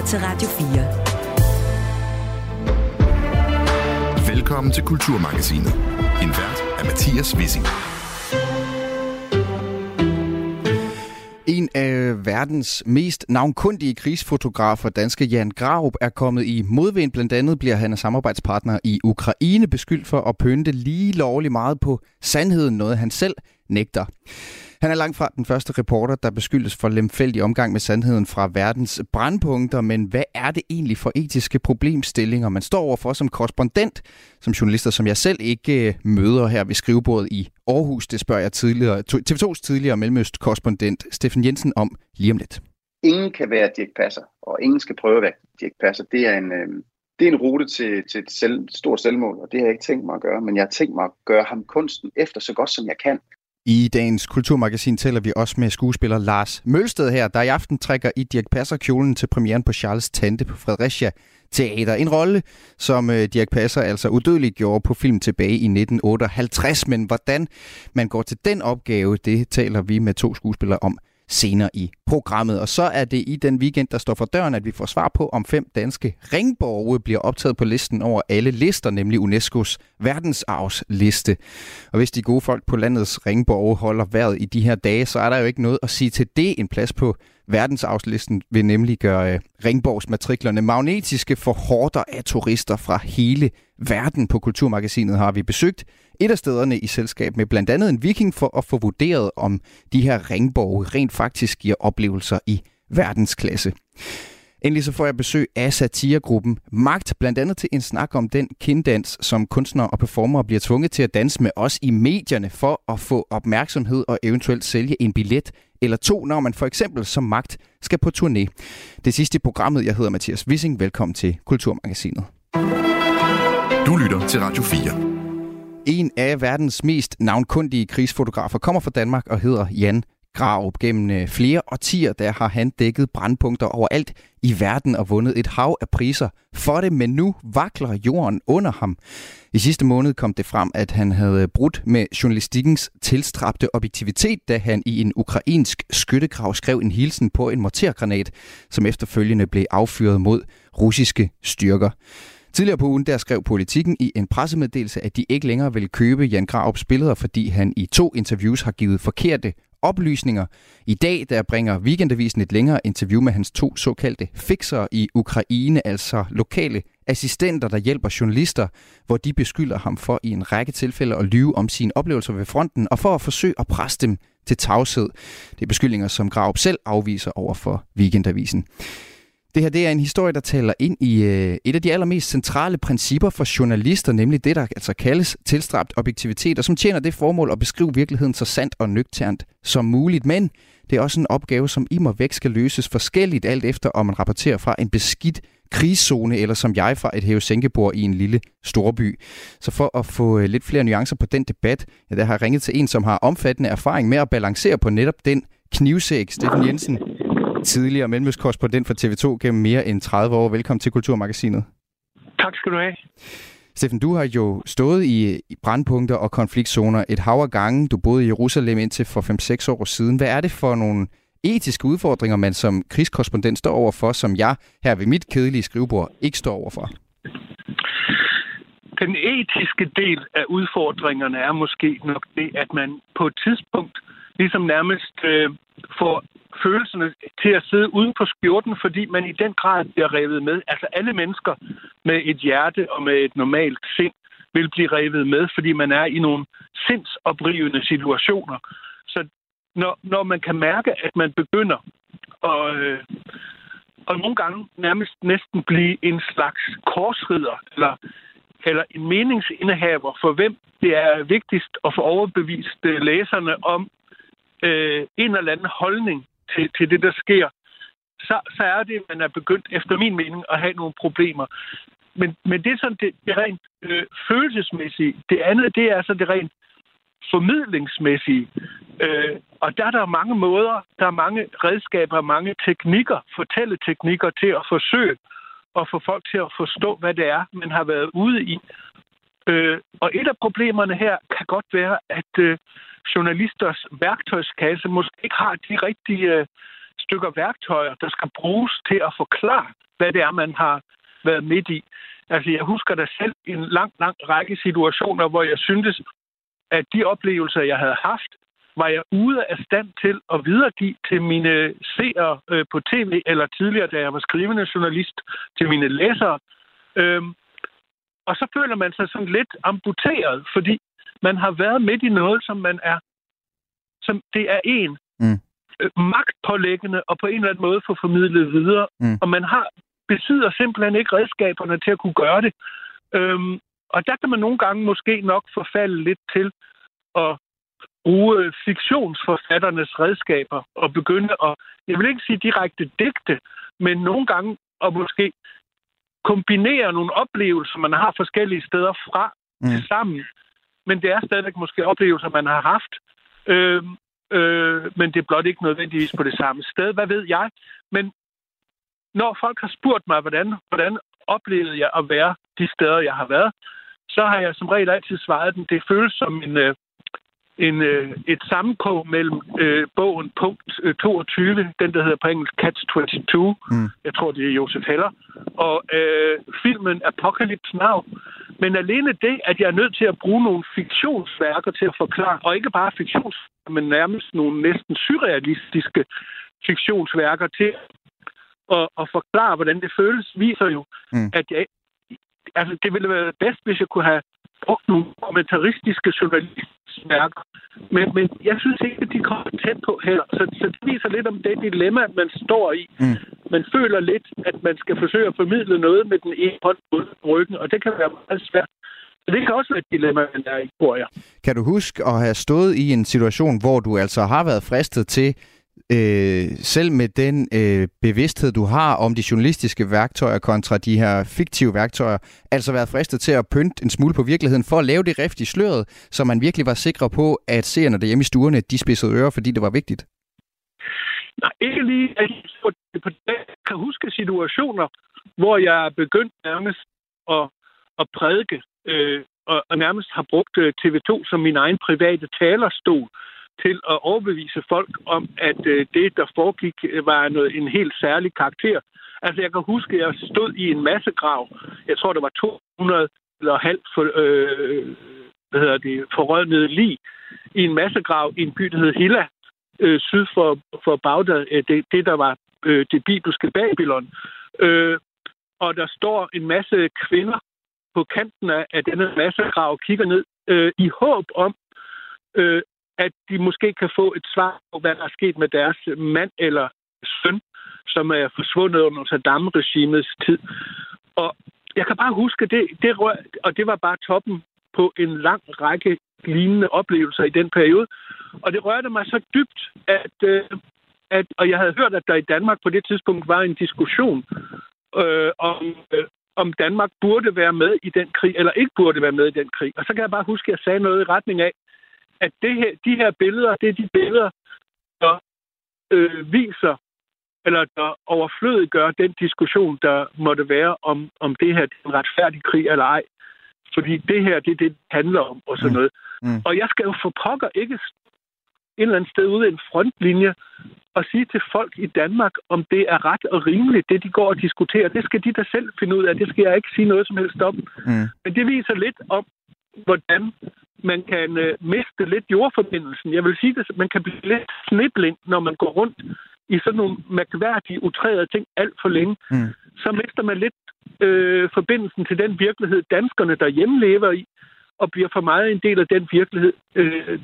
lytter til Radio 4. Velkommen til Kulturmagasinet. En vært er Mathias Wissing. En af verdens mest navnkundige krigsfotografer, danske Jan Graup, er kommet i modvind. Blandt andet bliver han af samarbejdspartner i Ukraine beskyldt for at pynte lige lovligt meget på sandheden, noget han selv nægter. Han er langt fra den første reporter, der beskyldes for lemfældig omgang med sandheden fra verdens brandpunkter, men hvad er det egentlig for etiske problemstillinger, man står overfor som korrespondent, som journalister, som jeg selv ikke øh, møder her ved skrivebordet i Aarhus? Det spørger jeg tidligere, TV2's tidligere Mellemøst-korrespondent Steffen Jensen om lige om lidt. Ingen kan være Dirk Passer, og ingen skal prøve at være Dirk Passer. Det er en, øh, det er en rute til, til et selv, stort selvmål, og det har jeg ikke tænkt mig at gøre, men jeg har tænkt mig at gøre ham kunsten efter så godt, som jeg kan. I dagens kulturmagasin taler vi også med skuespiller Lars Mølsted her, der i aften trækker i Dirk Passer kjolen til premieren på Charles Tante på Fredericia Teater. En rolle, som øh, Dirk Passer altså udødeligt gjorde på film tilbage i 1958. Men hvordan man går til den opgave, det taler vi med to skuespillere om senere i programmet. Og så er det i den weekend, der står for døren, at vi får svar på, om fem danske ringborge bliver optaget på listen over alle lister, nemlig UNESCO's verdensarvsliste. Og hvis de gode folk på landets ringborge holder vejret i de her dage, så er der jo ikke noget at sige til det. En plads på verdensarvslisten vil nemlig gøre øh, Ringborgs matriklerne magnetiske for hårder af turister fra hele verden. På Kulturmagasinet har vi besøgt et af stederne i selskab med blandt andet en viking for at få vurderet, om de her ringborge rent faktisk giver oplevelser i verdensklasse. Endelig så får jeg besøg af satiregruppen Magt, blandt andet til en snak om den kinddans, som kunstnere og performere bliver tvunget til at danse med os i medierne for at få opmærksomhed og eventuelt sælge en billet eller to, når man for eksempel som Magt skal på turné. Det sidste i programmet, jeg hedder Mathias Wissing. Velkommen til Kulturmagasinet. Du lytter til Radio 4. En af verdens mest navnkundige krigsfotografer kommer fra Danmark og hedder Jan Graup. Gennem øh, flere årtier der har han dækket brandpunkter overalt i verden og vundet et hav af priser for det, men nu vakler jorden under ham. I sidste måned kom det frem, at han havde brudt med journalistikkens tilstrabte objektivitet, da han i en ukrainsk skyttegrav skrev en hilsen på en mortergranat, som efterfølgende blev affyret mod russiske styrker. Tidligere på ugen der skrev politikken i en pressemeddelelse, at de ikke længere vil købe Jan Graups billeder, fordi han i to interviews har givet forkerte oplysninger. I dag der bringer Weekendavisen et længere interview med hans to såkaldte fixere i Ukraine, altså lokale assistenter, der hjælper journalister, hvor de beskylder ham for i en række tilfælde at lyve om sine oplevelser ved fronten, og for at forsøge at presse dem til tavshed. Det er beskyldninger, som Graup selv afviser over for Weekendavisen. Det her det er en historie, der taler ind i øh, et af de allermest centrale principper for journalister, nemlig det, der altså kaldes tilstræbt objektivitet, og som tjener det formål at beskrive virkeligheden så sandt og nøgternt som muligt. Men det er også en opgave, som i må væk skal løses forskelligt, alt efter om man rapporterer fra en beskidt krigszone, eller som jeg fra et hævesænkebord i en lille storby. Så for at få øh, lidt flere nuancer på den debat, ja, der har jeg ringet til en, som har omfattende erfaring med at balancere på netop den knivsæk, Stefan Jensen tidligere mellemøstkorrespondent for TV2 gennem mere end 30 år. Velkommen til Kulturmagasinet. Tak skal du have. Steffen, du har jo stået i brandpunkter og konfliktzoner et hav af gange. Du boede i Jerusalem indtil for 5-6 år siden. Hvad er det for nogle etiske udfordringer, man som krigskorrespondent står overfor, som jeg her ved mit kedelige skrivebord ikke står overfor? Den etiske del af udfordringerne er måske nok det, at man på et tidspunkt ligesom nærmest øh, får følelserne til at sidde uden på skjorten, fordi man i den grad bliver revet med. Altså alle mennesker med et hjerte og med et normalt sind vil blive revet med, fordi man er i nogle sindsoprivende situationer. Så når, når man kan mærke, at man begynder at, øh, og nogle gange nærmest næsten blive en slags korsrider, eller, eller en meningsindehaver, for hvem det er vigtigst at få overbevist øh, læserne om øh, en eller anden holdning til, til det, der sker, så, så er det, at man er begyndt, efter min mening, at have nogle problemer. Men, men det er sådan det, det rent øh, følelsesmæssige. Det andet, det er så det rent formidlingsmæssige. Øh, og der er der mange måder, der er mange redskaber, mange teknikker, fortælleteknikker til at forsøge at få folk til at forstå, hvad det er, man har været ude i. Øh, og et af problemerne her kan godt være, at øh, journalisters værktøjskasse måske ikke har de rigtige øh, stykker værktøjer, der skal bruges til at forklare hvad det er, man har været midt i. Altså, jeg husker da selv en lang, lang række situationer, hvor jeg syntes, at de oplevelser, jeg havde haft, var jeg ude af stand til at videregive til mine seere øh, på tv, eller tidligere, da jeg var skrivende journalist, til mine læsere. Øhm, og så føler man sig sådan lidt amputeret, fordi man har været midt i noget, som man er, som det er en mm. øh, magtpålæggende, og på en eller anden måde få formidlet videre. Mm. Og man har besidder simpelthen ikke redskaberne til at kunne gøre det. Øhm, og der kan man nogle gange måske nok forfalde lidt til at bruge fiktionsforfatternes redskaber og begynde at, jeg vil ikke sige direkte digte, men nogle gange at måske kombinere nogle oplevelser, man har forskellige steder fra mm. sammen. Men det er stadigvæk måske oplevelser, man har haft. Øh, øh, men det er blot ikke nødvendigvis på det samme sted. Hvad ved jeg? Men når folk har spurgt mig, hvordan, hvordan oplevede jeg at være de steder, jeg har været, så har jeg som regel altid svaret dem. Det føles som en, øh, en, øh, et sammenkog mellem øh, bogen punkt 22, øh, den der hedder på engelsk Catch 22, mm. jeg tror det er Josef Heller, og øh, filmen Apocalypse Now. Men alene det, at jeg er nødt til at bruge nogle fiktionsværker til at forklare, og ikke bare fiktionsværker, men nærmest nogle næsten surrealistiske fiktionsværker til at, at forklare, hvordan det føles, viser jo, mm. at jeg, altså, det ville være bedst, hvis jeg kunne have brugt nogle kommentaristiske journalistværker. Men, men jeg synes ikke, at de kommer tæt på her. Så, så det viser lidt om det dilemma, man står i. Mm. Man føler lidt, at man skal forsøge at formidle noget med den ene hånd på ryggen, og det kan være meget svært. Så det kan også være et dilemma, man er i, tror jeg. Kan du huske at have stået i en situation, hvor du altså har været fristet til øh, selv med den øh, bevidsthed, du har om de journalistiske værktøjer kontra de her fiktive værktøjer, altså været fristet til at pynte en smule på virkeligheden for at lave det rift i sløret, så man virkelig var sikre på, at seerne derhjemme i stuerne, de spidsede ører, fordi det var vigtigt? Nej, ikke lige. Jeg kan huske situationer, hvor jeg er begyndt nærmest at, at prædike, øh, og, og nærmest har brugt øh, TV2 som min egen private talerstol til at overbevise folk om, at øh, det, der foregik, øh, var noget, en helt særlig karakter. Altså, jeg kan huske, at jeg stod i en massegrav. Jeg tror, der var 200 eller halvt for, øh, hvad hedder det, forrødnede lig i en massegrav i en by, der hed Hilla, øh, syd for, for Bagdad, øh, det, det, der var øh, det bibelske Babylon. Øh, og der står en masse kvinder på kanten af denne massegrav og kigger ned øh, i håb om, øh, at de måske kan få et svar på, hvad der er sket med deres mand eller søn, som er forsvundet under Saddam-regimets tid. Og jeg kan bare huske, det, det rør, og det var bare toppen på en lang række lignende oplevelser i den periode. Og det rørte mig så dybt, at, øh, at og jeg havde hørt, at der i Danmark på det tidspunkt var en diskussion øh, om, øh, om Danmark burde være med i den krig, eller ikke burde være med i den krig. Og så kan jeg bare huske, at jeg sagde noget i retning af, at det her, de her billeder, det er de billeder, der øh, viser, eller der overflødiggør den diskussion, der måtte være om, om det her det er en retfærdig krig eller ej. Fordi det her, det er det, det handler om, og sådan mm. noget. Mm. Og jeg skal jo for pokker ikke et eller andet sted ude i en frontlinje og sige til folk i Danmark, om det er ret og rimeligt, det de går og diskuterer. Det skal de da selv finde ud af. Det skal jeg ikke sige noget som helst om. Mm. Men det viser lidt om, hvordan man kan øh, miste lidt jordforbindelsen. Jeg vil sige det, man kan blive lidt sniblind, når man går rundt i sådan nogle mærkværdige, utrærede ting alt for længe. Mm. Så mister man lidt øh, forbindelsen til den virkelighed, danskerne derhjemme lever i, og bliver for meget en del af den virkelighed, øh,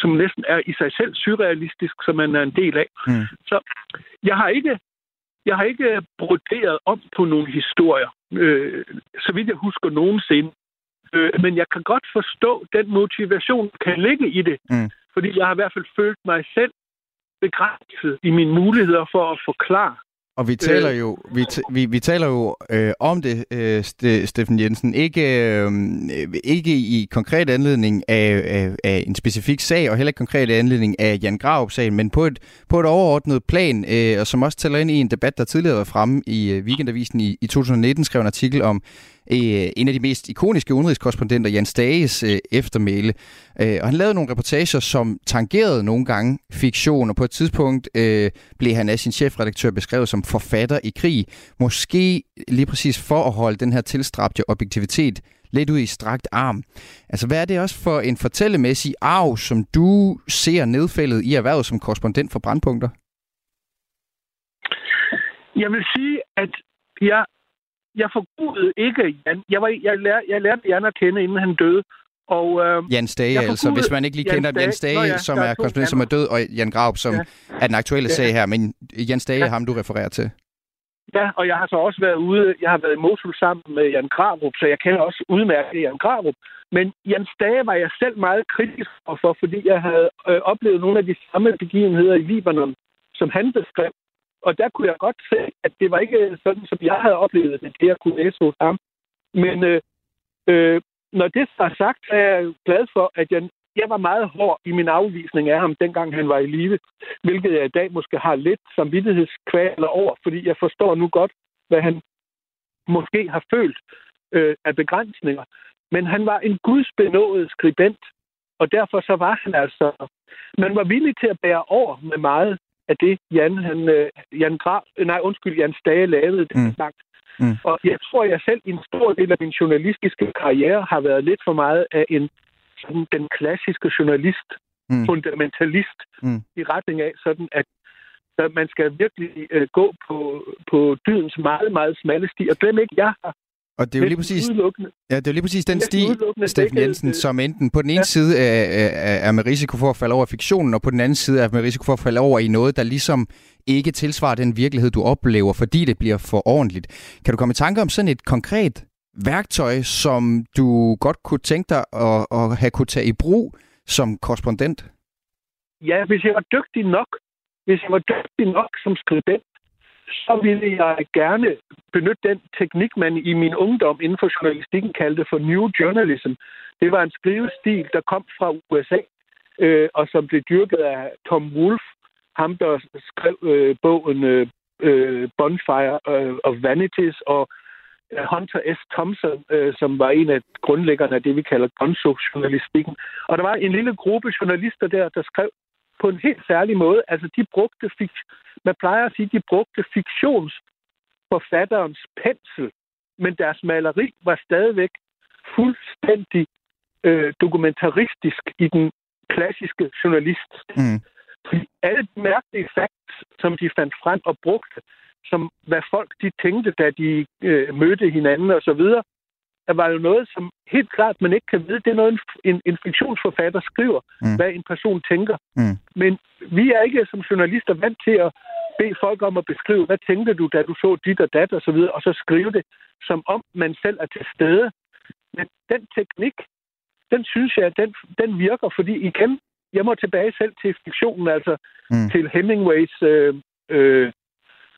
som næsten er i sig selv surrealistisk, som man er en del af. Mm. Så jeg har ikke jeg har ikke broderet om på nogle historier, øh, så vidt jeg husker nogensinde. Øh, men jeg kan godt forstå, den motivation kan ligge i det. Mm. Fordi jeg har i hvert fald følt mig selv begrænset i mine muligheder for at forklare. Og vi taler øh. jo, vi, vi, vi taler jo øh, om det, øh, Steffen Jensen, ikke, øh, ikke i konkret anledning af, af, af en specifik sag, og heller ikke konkret anledning af Jan Graup-sagen, men på et, på et overordnet plan, øh, og som også tæller ind i en debat, der tidligere var fremme i øh, Weekendavisen i, i 2019, skrev en artikel om øh, en af de mest ikoniske udenrigskorrespondenter, Jan Stages øh, eftermæle. Øh, og han lavede nogle reportager, som tangerede nogle gange fiktion, og på et tidspunkt øh, blev han af sin chefredaktør beskrevet som forfatter i krig. Måske lige præcis for at holde den her tilstrabte objektivitet lidt ud i strakt arm. Altså, hvad er det også for en fortællemæssig arv, som du ser nedfældet i erhvervet som korrespondent for Brandpunkter? Jeg vil sige, at jeg, jeg forgudede ikke Jan. Jeg, var, jeg, lær, jeg lærte Jan at kende, inden han døde. Og, øh, Jan Stage, altså. Hvis man ikke lige kender Jan Stage, Jan Stage ja, som er korrespondent, som er død, og Jan Graup, som ja. er den aktuelle ja. sag her. Men Jan Stage ja. ham, du refererer til. Ja, og jeg har så også været ude, jeg har været i Mosul sammen med Jan Grarup, så jeg kender også udmærket Jan Grarup. Men Jan Stage var jeg selv meget kritisk for, fordi jeg havde øh, oplevet nogle af de samme begivenheder i Libanon, som han beskrev. Og der kunne jeg godt se, at det var ikke sådan, som jeg havde oplevet det, det jeg kunne læse hos ham. Men øh, øh, når det er sagt, er jeg glad for, at jeg jeg var meget hård i min afvisning af ham, dengang han var i live, hvilket jeg i dag måske har lidt samvittighedskvaler over, fordi jeg forstår nu godt, hvad han måske har følt øh, af begrænsninger. Men han var en gudsbenået skribent, og derfor så var han altså... Man var villig til at bære over med meget af det, Jan, han, øh, Jan Graf, nej, undskyld, Jan Stage lavede det mm. sagt. Mm. Og jeg tror, jeg selv i en stor del af min journalistiske karriere har været lidt for meget af en sådan den klassiske journalist, mm. fundamentalist, mm. i retning af sådan, at at man skal virkelig øh, gå på, på dydens meget, meget smalle sti. Og glem ikke, jeg har og det er jo lige præcis, ja, det er lige præcis den sti, Steffen Jensen, som enten på den ene ja. side er, er, er med risiko for at falde over fiktionen, og på den anden side er med risiko for at falde over i noget, der ligesom ikke tilsvarer den virkelighed, du oplever, fordi det bliver for ordentligt. Kan du komme i tanke om sådan et konkret værktøj, som du godt kunne tænke dig at, at have kunne tage i brug som korrespondent? Ja, hvis jeg var dygtig nok, hvis jeg var dygtig nok som skribent, så ville jeg gerne benytte den teknik, man i min ungdom inden for journalistikken kaldte for New Journalism. Det var en skrivestil, der kom fra USA, øh, og som blev dyrket af Tom Wolfe, ham der skrev øh, bogen øh, øh Bonfire øh, of Vanities, og øh, Hunter S. Thompson, øh, som var en af grundlæggerne af det, vi kalder gonzo-journalistikken. Og der var en lille gruppe journalister der, der skrev på en helt særlig måde. Altså, de brugte, fik- man plejer at sige, de brugte fiktionsforfatterens pensel, men deres maleri var stadigvæk fuldstændig øh, dokumentaristisk i den klassiske journalist. Mm. Fordi alle de mærkelige facts, som de fandt frem og brugte, som hvad folk de tænkte, da de øh, mødte hinanden og så videre. Der var jo noget, som helt klart man ikke kan vide. Det er noget, en, en fiktionsforfatter skriver, mm. hvad en person tænker. Mm. Men vi er ikke som journalister vant til at bede folk om at beskrive, hvad tænkte du, da du så dit og dat og så videre, og så skrive det, som om man selv er til stede. Men den teknik, den synes jeg, den, den virker, fordi igen, jeg må tilbage selv til fiktionen, altså mm. til Hemingways øh, øh,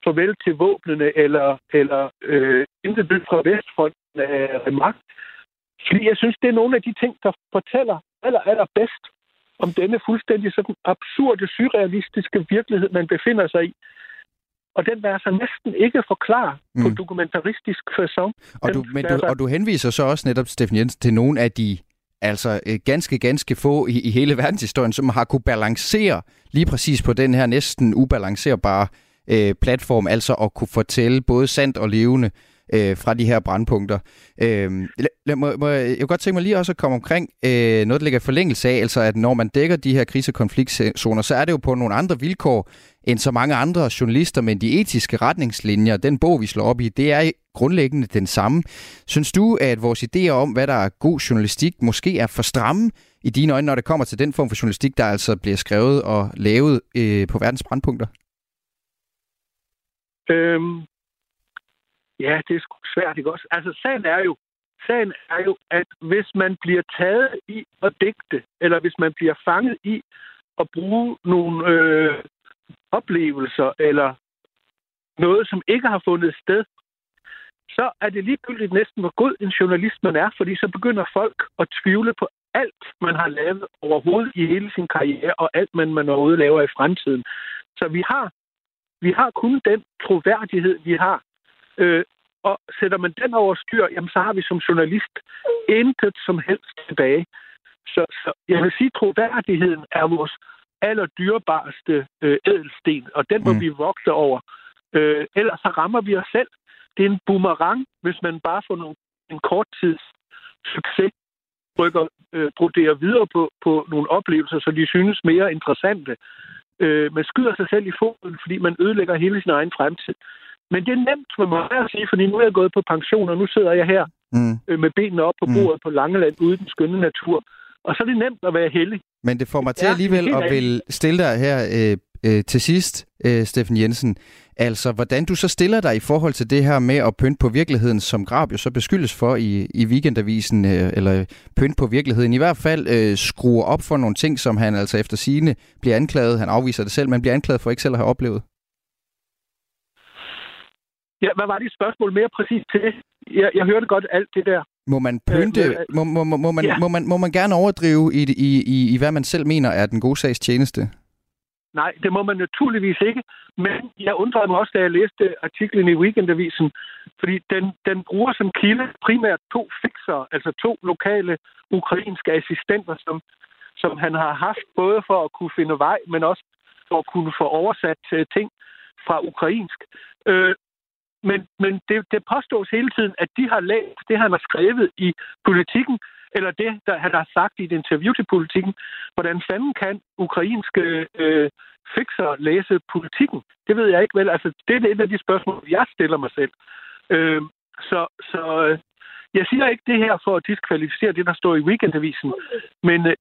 farvel til våbnene eller, eller øh, intet nyt fra Vestfronten af Remark. Fordi jeg synes, det er nogle af de ting, der fortæller aller, bedst om denne fuldstændig sådan absurde, surrealistiske virkelighed, man befinder sig i. Og den vil så næsten ikke forklare mm. på dokumentaristisk fasong. Og du, men du, og du henviser så også netop, Steffen Jensen, til nogle af de altså øh, ganske, ganske få i, i hele verdenshistorien, som har kunne balancere lige præcis på den her næsten ubalancerbare øh, platform, altså at kunne fortælle både sandt og levende øh, fra de her brandpunkter. Øh, lad, må, må, jeg kunne godt tænke mig lige også at komme omkring øh, noget, der ligger i forlængelse af, altså at når man dækker de her krise- og konfliktzoner, så er det jo på nogle andre vilkår end så mange andre journalister, men de etiske retningslinjer, den bog, vi slår op i, det er grundlæggende den samme. Synes du, at vores idéer om, hvad der er god journalistik, måske er for stramme i dine øjne, når det kommer til den form for journalistik, der altså bliver skrevet og lavet øh, på verdens brandpunkter? Øhm, ja, det er sgu svært, ikke også? Altså, sagen er jo, sagen er jo, at hvis man bliver taget i at digte, eller hvis man bliver fanget i at bruge nogle øh, oplevelser, eller noget, som ikke har fundet sted, så er det ligegyldigt næsten, hvor god en journalist man er, fordi så begynder folk at tvivle på alt, man har lavet overhovedet i hele sin karriere, og alt, man, man overhovedet laver i fremtiden. Så vi har vi har kun den troværdighed, vi har. Øh, Og sætter man den over styr, jamen så har vi som journalist intet som helst tilbage. Så, så jeg vil sige, at troværdigheden er vores allerdyrebarste øh, ædelsten, og den må mm. vi vogte over. Øh, ellers så rammer vi os selv. Det er en boomerang, hvis man bare får nogle, en kort tids succes, rykker, øh, broderer videre på, på nogle oplevelser, så de synes mere interessante. Øh, man skyder sig selv i foden, fordi man ødelægger hele sin egen fremtid. Men det er nemt for mig at sige, fordi nu er jeg gået på pension, og nu sidder jeg her mm. øh, med benene op på mm. bordet mm. på Langeland ude i den skønne natur. Og så er det nemt at være heldig. Men det får mig til alligevel at vil stille dig her øh, øh, til sidst, øh, Steffen Jensen. Altså, hvordan du så stiller dig i forhold til det her med at pynte på virkeligheden, som Grab jo så beskyldes for i, i weekendavisen, øh, eller pynte på virkeligheden. I hvert fald øh, skruer op for nogle ting, som han altså efter sine bliver anklaget. Han afviser det selv, men bliver anklaget for ikke selv at have oplevet. Ja, hvad var det spørgsmål mere præcis til? Jeg, jeg hørte godt alt det der. Må man pynte, øh, øh, må, må, må, man, ja. må, man, må man gerne overdrive i, i, i, i, hvad man selv mener er den gode sags tjeneste? Nej, det må man naturligvis ikke. Men jeg undrede mig også, da jeg læste artiklen i Weekendavisen, fordi den, den bruger som kilde primært to fixer, altså to lokale ukrainske assistenter, som, som han har haft både for at kunne finde vej, men også for at kunne få oversat uh, ting fra ukrainsk. Øh, men, men det, det påstås hele tiden, at de har læst det, han har skrevet i politikken, eller det, der han har sagt i et interview til politikken. Hvordan fanden kan ukrainske øh, fikser læse politikken? Det ved jeg ikke vel. Altså, det er et af de spørgsmål, jeg stiller mig selv. Øh, så så øh, jeg siger ikke det her for at diskvalificere det, der står i weekendavisen, men øh,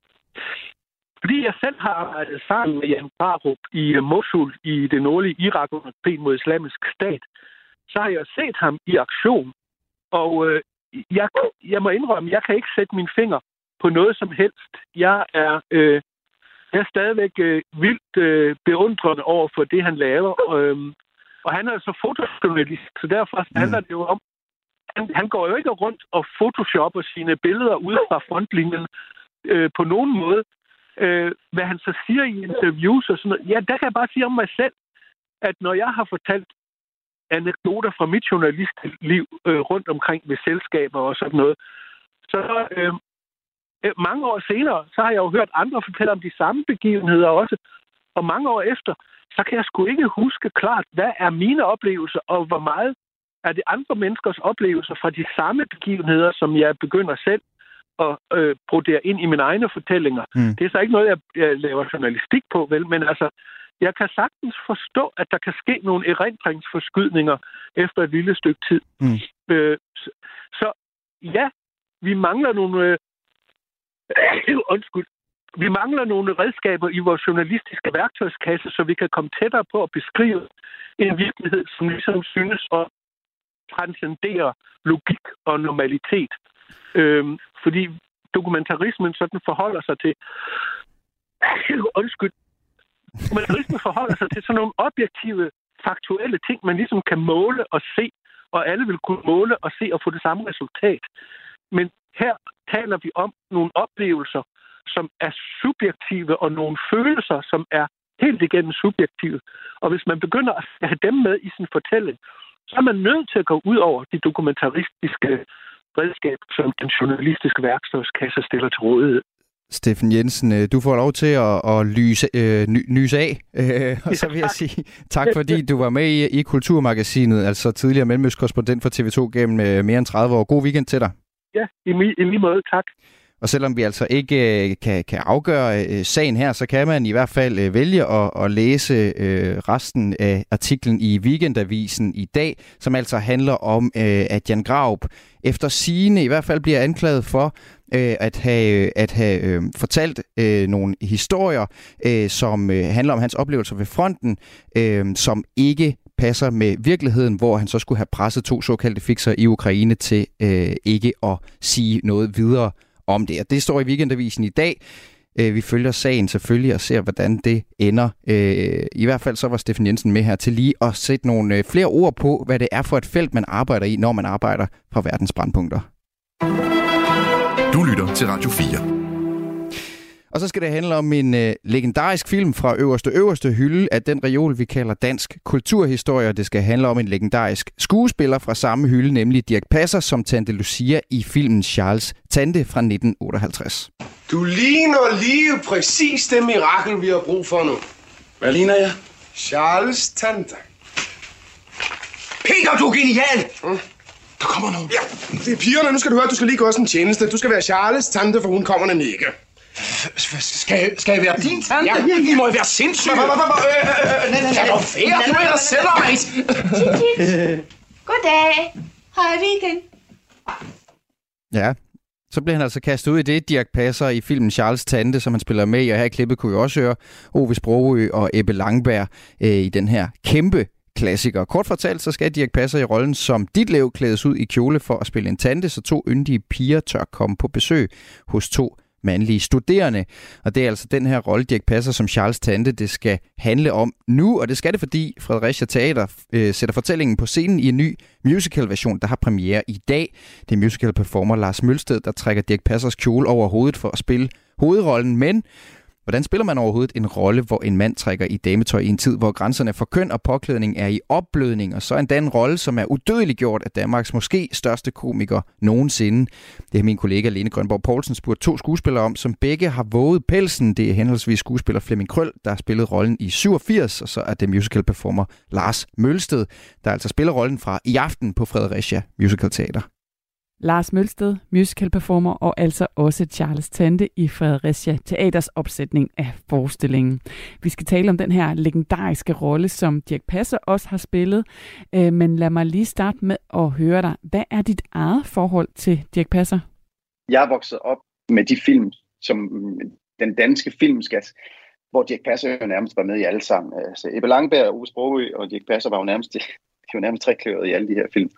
fordi jeg selv har arbejdet sammen med Jan Barup i øh, Mosul i det nordlige Irak under krigen mod islamisk stat, så har jeg set ham i aktion. Og øh, jeg, jeg må indrømme, jeg kan ikke sætte min finger på noget som helst. Jeg er, øh, jeg er stadigvæk øh, vildt øh, beundrende over for det, han laver. Øh, og han er altså fotojournalist, så derfor mm. handler det jo om, han, han går jo ikke rundt og photoshopper sine billeder ud fra frontlinjen øh, på nogen måde. Øh, hvad han så siger i interviews og sådan noget, ja, der kan jeg bare sige om mig selv, at når jeg har fortalt anekdoter fra mit journalistliv øh, rundt omkring ved selskaber og sådan noget. Så øh, øh, mange år senere, så har jeg jo hørt andre fortælle om de samme begivenheder også. Og mange år efter, så kan jeg sgu ikke huske klart, hvad er mine oplevelser, og hvor meget er det andre menneskers oplevelser fra de samme begivenheder, som jeg begynder selv at øh, brodere ind i mine egne fortællinger. Mm. Det er så ikke noget, jeg, jeg laver journalistik på, vel, men altså, jeg kan sagtens forstå, at der kan ske nogle erindringsforskydninger efter et lille stykke tid. Mm. Øh, så, så ja, vi mangler nogle... Øh, undskyld. Vi mangler nogle redskaber i vores journalistiske værktøjskasse, så vi kan komme tættere på at beskrive en virkelighed, som ligesom synes at transcendere logik og normalitet. Øh, fordi dokumentarismen sådan forholder sig til undskyld, men Humanisme forholder sig til sådan nogle objektive, faktuelle ting, man ligesom kan måle og se, og alle vil kunne måle og se og få det samme resultat. Men her taler vi om nogle oplevelser, som er subjektive, og nogle følelser, som er helt igennem subjektive. Og hvis man begynder at have dem med i sin fortælling, så er man nødt til at gå ud over de dokumentaristiske redskaber, som den journalistiske værktøjskasse stiller til rådighed. Steffen Jensen, øh, du får lov til at, at lyse, øh, nyse af, øh, og så vil jeg sige tak, fordi du var med i, i Kulturmagasinet, altså tidligere mellemøstkorrespondent for TV2 gennem øh, mere end 30 år. God weekend til dig. Ja, i, i lige måde, tak. Og selvom vi altså ikke øh, kan, kan afgøre øh, sagen her, så kan man i hvert fald øh, vælge at, at læse øh, resten af artiklen i Weekendavisen i dag, som altså handler om, øh, at Jan Graup efter sigende i hvert fald bliver anklaget for øh, at have, øh, at have øh, fortalt øh, nogle historier, øh, som øh, handler om hans oplevelser ved fronten, øh, som ikke passer med virkeligheden, hvor han så skulle have presset to såkaldte fixer i Ukraine til øh, ikke at sige noget videre om det. Og det står i weekendavisen i dag. Øh, vi følger sagen selvfølgelig og ser, hvordan det ender. Øh, I hvert fald så var Steffen Jensen med her til lige at sætte nogle flere ord på, hvad det er for et felt, man arbejder i, når man arbejder fra verdens brandpunkter. Du lytter til Radio 4. Og så skal det handle om en øh, legendarisk film fra øverste øverste hylde af den reol, vi kalder dansk kulturhistorie. Det skal handle om en legendarisk skuespiller fra samme hylde, nemlig Dirk Passer, som Tante Lucia i filmen Charles Tante fra 1958. Du ligner lige præcis det mirakel, vi har brug for nu. Hvad ligner jeg? Charles Tante. Peter, du er genial! Mm. Der kommer nogen. Ja, det er pigerne. Nu skal du høre, du skal lige gå os en tjeneste. Du skal være Charles Tante, for hun kommer nemlig ikke. Skal, skal jeg være din tante? Ja. I må være sindssyge. Hvad, hvad, hvad, hvad, øh, øh, nej, nej, nej. Kan du være? Du er der sælger mig. Goddag. Hej, weekend. Ja, så bliver han altså kastet ud i det, Dirk Passer i filmen Charles Tante, som han spiller med i, og her i klippet kunne vi også høre Ove Sprogø og Ebbe Langberg øh, i den her kæmpe klassiker. Kort fortalt, så skal Dirk Passer i rollen som dit lev klædes ud i kjole for at spille en tante, så to yndige piger tør komme på besøg hos to mandlige studerende. Og det er altså den her rolle, Dirk Passer som Charles Tante, det skal handle om nu, og det skal det, fordi Fredericia Teater øh, sætter fortællingen på scenen i en ny musical-version, der har premiere i dag. Det er musical-performer Lars Mølsted, der trækker Dirk Passers kjole over hovedet for at spille hovedrollen, men Hvordan spiller man overhovedet en rolle, hvor en mand trækker i dametøj i en tid, hvor grænserne for køn og påklædning er i opblødning, og så endda en rolle, som er udødeliggjort af Danmarks måske største komiker nogensinde. Det har min kollega Lene Grønborg Poulsen spurgt to skuespillere om, som begge har våget pelsen. Det er henholdsvis skuespiller Flemming Krøll, der har spillet rollen i 87, og så er det musical performer Lars Mølsted, der altså spiller rollen fra i aften på Fredericia Musical Teater. Lars Mølsted, musical performer og altså også Charles Tante i Fredericia Teaters opsætning af forestillingen. Vi skal tale om den her legendariske rolle, som Dirk Passer også har spillet, øh, men lad mig lige starte med at høre dig. Hvad er dit eget forhold til Dirk Passer? Jeg er vokset op med de film, som den danske filmskat, hvor Dirk Passer jo nærmest var med i alle sammen. Altså Ebbe Langberg, Ove Sprogø og Dirk Passer var jo nærmest, de var nærmest trækløret i alle de her film.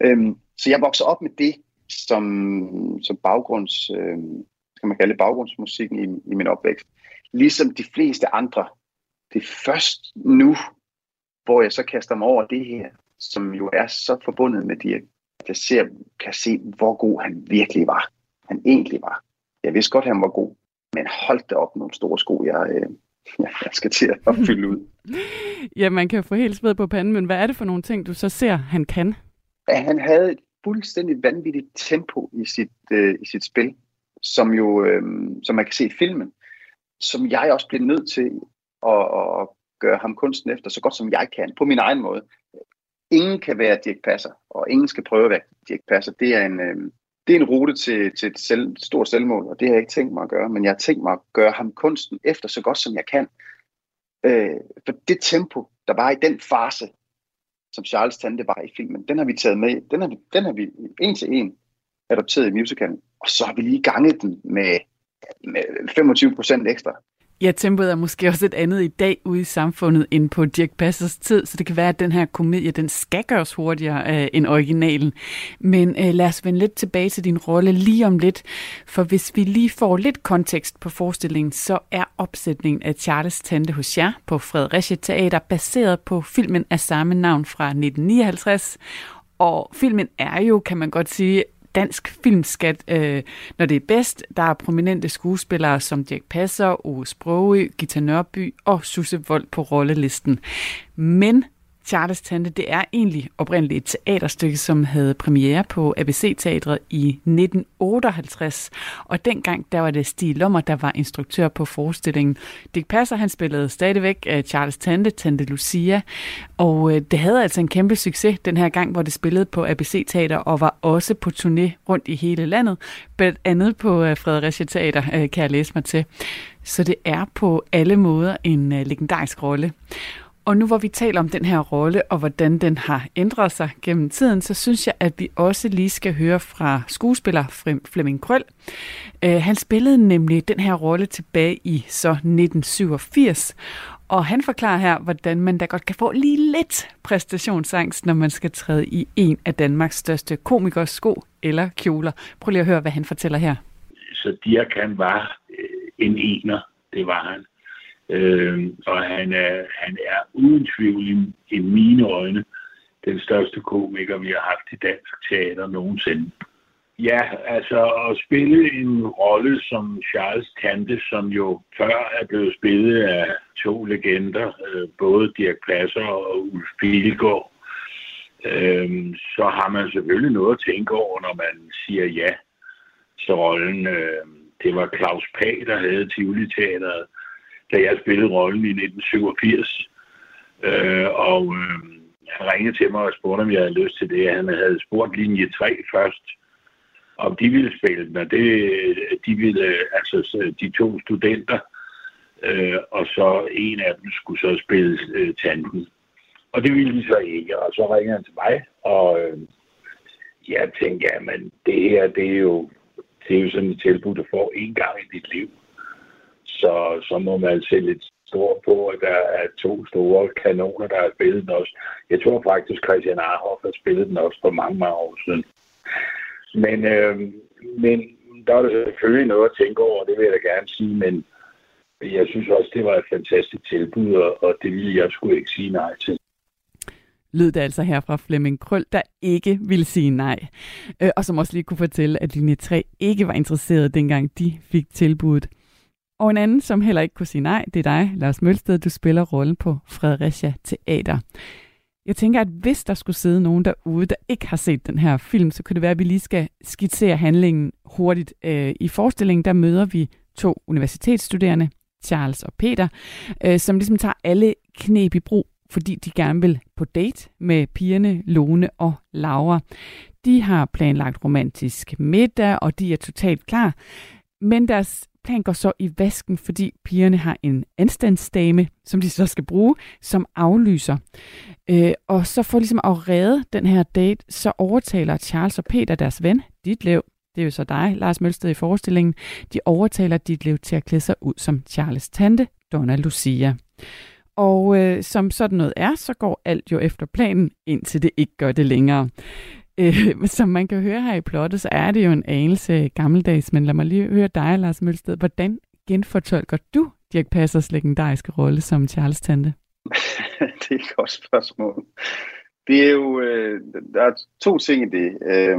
Øhm, så jeg voksede op med det som, som baggrunds, øhm, kan man kalde det, baggrundsmusikken i, i min opvækst. Ligesom de fleste andre. Det er først nu, hvor jeg så kaster mig over det her, som jo er så forbundet med Dirk, at jeg ser, kan se, hvor god han virkelig var. Han egentlig var. Jeg vidste godt, at han var god, men hold da op nogle store sko, jeg, øh, jeg skal til at fylde ud. ja, man kan få helt sved på panden, men hvad er det for nogle ting, du så ser, han kan? At han havde et fuldstændig vanvittigt tempo i sit, øh, i sit spil, som jo, øh, som man kan se i filmen, som jeg også blev nødt til at, at gøre ham kunsten efter, så godt som jeg kan, på min egen måde. Ingen kan være Dirk Passer, og ingen skal prøve at være Dirk Passer. Det er en, øh, det er en rute til, til et selv, stort selvmål, og det har jeg ikke tænkt mig at gøre, men jeg har tænkt mig at gøre ham kunsten efter så godt som jeg kan. Øh, for det tempo, der var i den fase, som Charles Tante var i filmen, den har vi taget med, den har vi, den har vi en til en adopteret i musicalen, og så har vi lige ganget den med, med 25 procent ekstra. Ja, tempoet er måske også et andet i dag ude i samfundet end på Dirk Passers tid, så det kan være, at den her komedie, den skal gøres hurtigere øh, end originalen. Men øh, lad os vende lidt tilbage til din rolle lige om lidt, for hvis vi lige får lidt kontekst på forestillingen, så er opsætningen af Charles Tante hos jer på Fredericia Teater baseret på filmen af samme navn fra 1959, og filmen er jo, kan man godt sige, dansk filmskat, øh, når det er bedst. Der er prominente skuespillere som Dirk Passer, Ove Sprogø, Gita Nørby og Susse Vold på rollelisten. Men Charles Tante, det er egentlig oprindeligt et teaterstykke, som havde premiere på ABC-teatret i 1958. Og dengang, der var det Stig Lommer, der var instruktør på forestillingen. Dick Passer, han spillede stadigvæk øh, Charles Tante, Tante Lucia. Og øh, det havde altså en kæmpe succes den her gang, hvor det spillede på ABC-teater og var også på turné rundt i hele landet. Blandt andet på øh, Fredericia Teater, kan jeg læse mig til. Så det er på alle måder en legendarisk rolle. Og nu hvor vi taler om den her rolle, og hvordan den har ændret sig gennem tiden, så synes jeg, at vi også lige skal høre fra skuespiller Flemming Krøll. Uh, han spillede nemlig den her rolle tilbage i så 1987, og han forklarer her, hvordan man da godt kan få lige lidt præstationsangst, når man skal træde i en af Danmarks største komikers sko eller kjoler. Prøv lige at høre, hvad han fortæller her. Så Dirk, han var øh, en ener, det var han. Øh, og han er, han er uden tvivl i, i mine øjne den største komiker, vi har haft i dansk teater nogensinde. Ja, altså at spille en rolle som Charles Tante, som jo før er blevet spillet af to legender, øh, både Dirk Passer og Ulf Pilgaard, øh, så har man selvfølgelig noget at tænke over, når man siger ja til rollen. Øh, det var Claus Pag, der havde Tivoli Teateret, da jeg spillede rollen i 1987. Øh, og øh, han ringede til mig og spurgte, om jeg havde lyst til det. Han havde spurgt linje 3 først, om de ville spille den, og det, de ville, øh, altså de to studenter, øh, og så en af dem skulle så spille øh, tanten. Og det ville de så ikke, og så ringede han til mig, og øh, jeg tænkte, jamen det her, det er jo, det er jo sådan et tilbud, du får en gang i dit liv. Så, så må man se lidt stor på, at der er to store kanoner, der har spillet den også. Jeg tror faktisk, Christian Arhoff har spillet den også for mange, mange år siden. Men, øh, men der er der selvfølgelig noget at tænke over, det vil jeg da gerne sige, men jeg synes også, det var et fantastisk tilbud, og det ville jeg skulle ikke sige nej til. Lød det altså her fra Flemming Krøl, der ikke ville sige nej. Øh, og som også lige kunne fortælle, at linje 3 ikke var interesseret, dengang de fik tilbuddet. Og en anden, som heller ikke kunne sige nej, det er dig, Lars Mølsted. Du spiller rollen på Fredericia Teater. Jeg tænker, at hvis der skulle sidde nogen derude, der ikke har set den her film, så kunne det være, at vi lige skal skitsere handlingen hurtigt. Øh, I forestillingen, der møder vi to universitetsstuderende, Charles og Peter, øh, som ligesom tager alle knep i brug, fordi de gerne vil på date med pigerne Lone og Laura. De har planlagt romantisk middag, og de er totalt klar. Men deres plan går så i vasken, fordi pigerne har en anstandsdame, som de så skal bruge, som aflyser. Øh, og så for ligesom at redde den her date, så overtaler Charles og Peter deres ven, Ditlev, det er jo så dig, Lars Mølsted i forestillingen, de overtaler Ditlev til at klæde sig ud som Charles' tante, Donna Lucia. Og øh, som sådan noget er, så går alt jo efter planen, indtil det ikke gør det længere. Øh, som man kan høre her i plottet, så er det jo en anelse gammeldags, men lad mig lige høre dig, Lars Mølsted. Hvordan genfortolker du Dirk Passers legendariske rolle som Charles Tante? det er et godt spørgsmål. Det er jo, øh, der er to ting i det. Øh,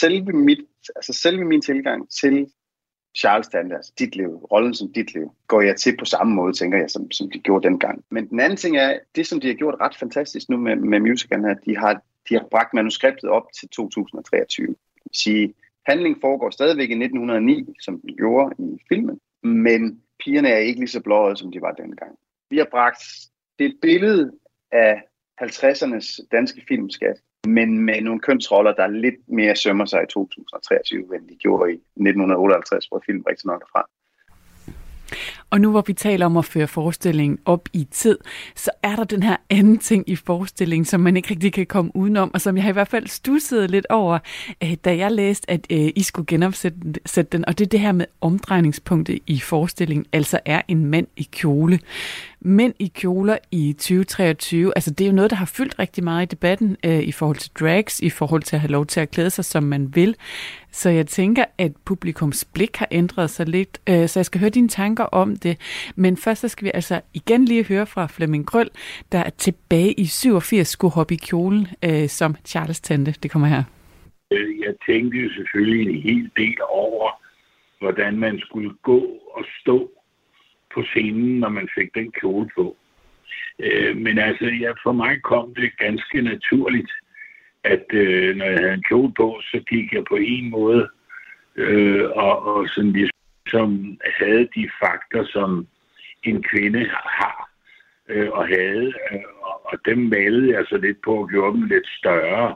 selve, mit, altså selve min tilgang til Charles Tante, altså dit liv, rollen som dit liv, går jeg til på samme måde, tænker jeg, som, som de gjorde dengang. Men den anden ting er, det som de har gjort ret fantastisk nu med, med musicalen her, de har, de har bragt manuskriptet op til 2023. Det vil sige, handling foregår stadigvæk i 1909, som den gjorde i filmen, men pigerne er ikke lige så blåede, som de var dengang. Vi har bragt det billede af 50'ernes danske filmskat, men med nogle kønsroller, der lidt mere sømmer sig i 2023, end de gjorde i 1958, hvor film rigtig nok fra. Og nu hvor vi taler om at føre forestillingen op i tid, så er der den her anden ting i forestillingen, som man ikke rigtig kan komme udenom, og som jeg i hvert fald stussede lidt over, øh, da jeg læste, at øh, I skulle genopsætte den, og det er det her med omdrejningspunktet i forestillingen, altså er en mand i kjole. Mænd i kjoler i 2023, altså det er jo noget, der har fyldt rigtig meget i debatten øh, i forhold til drags, i forhold til at have lov til at klæde sig, som man vil. Så jeg tænker, at publikums blik har ændret sig lidt, øh, så jeg skal høre dine tanker om det. Men først så skal vi altså igen lige høre fra Flemming Krøl, der er tilbage i 87 skulle hoppe i kjolen øh, som Charles Tante. Det kommer her. Øh, jeg tænkte jo selvfølgelig en hel del over, hvordan man skulle gå og stå på scenen, når man fik den kjole på. Øh, men altså, ja, for mig kom det ganske naturligt, at øh, når jeg havde en kjole på, så gik jeg på en måde øh, og, og sådan ligesom havde de fakter, som en kvinde har øh, og havde, øh, og dem malede jeg så lidt på og gjorde dem lidt større.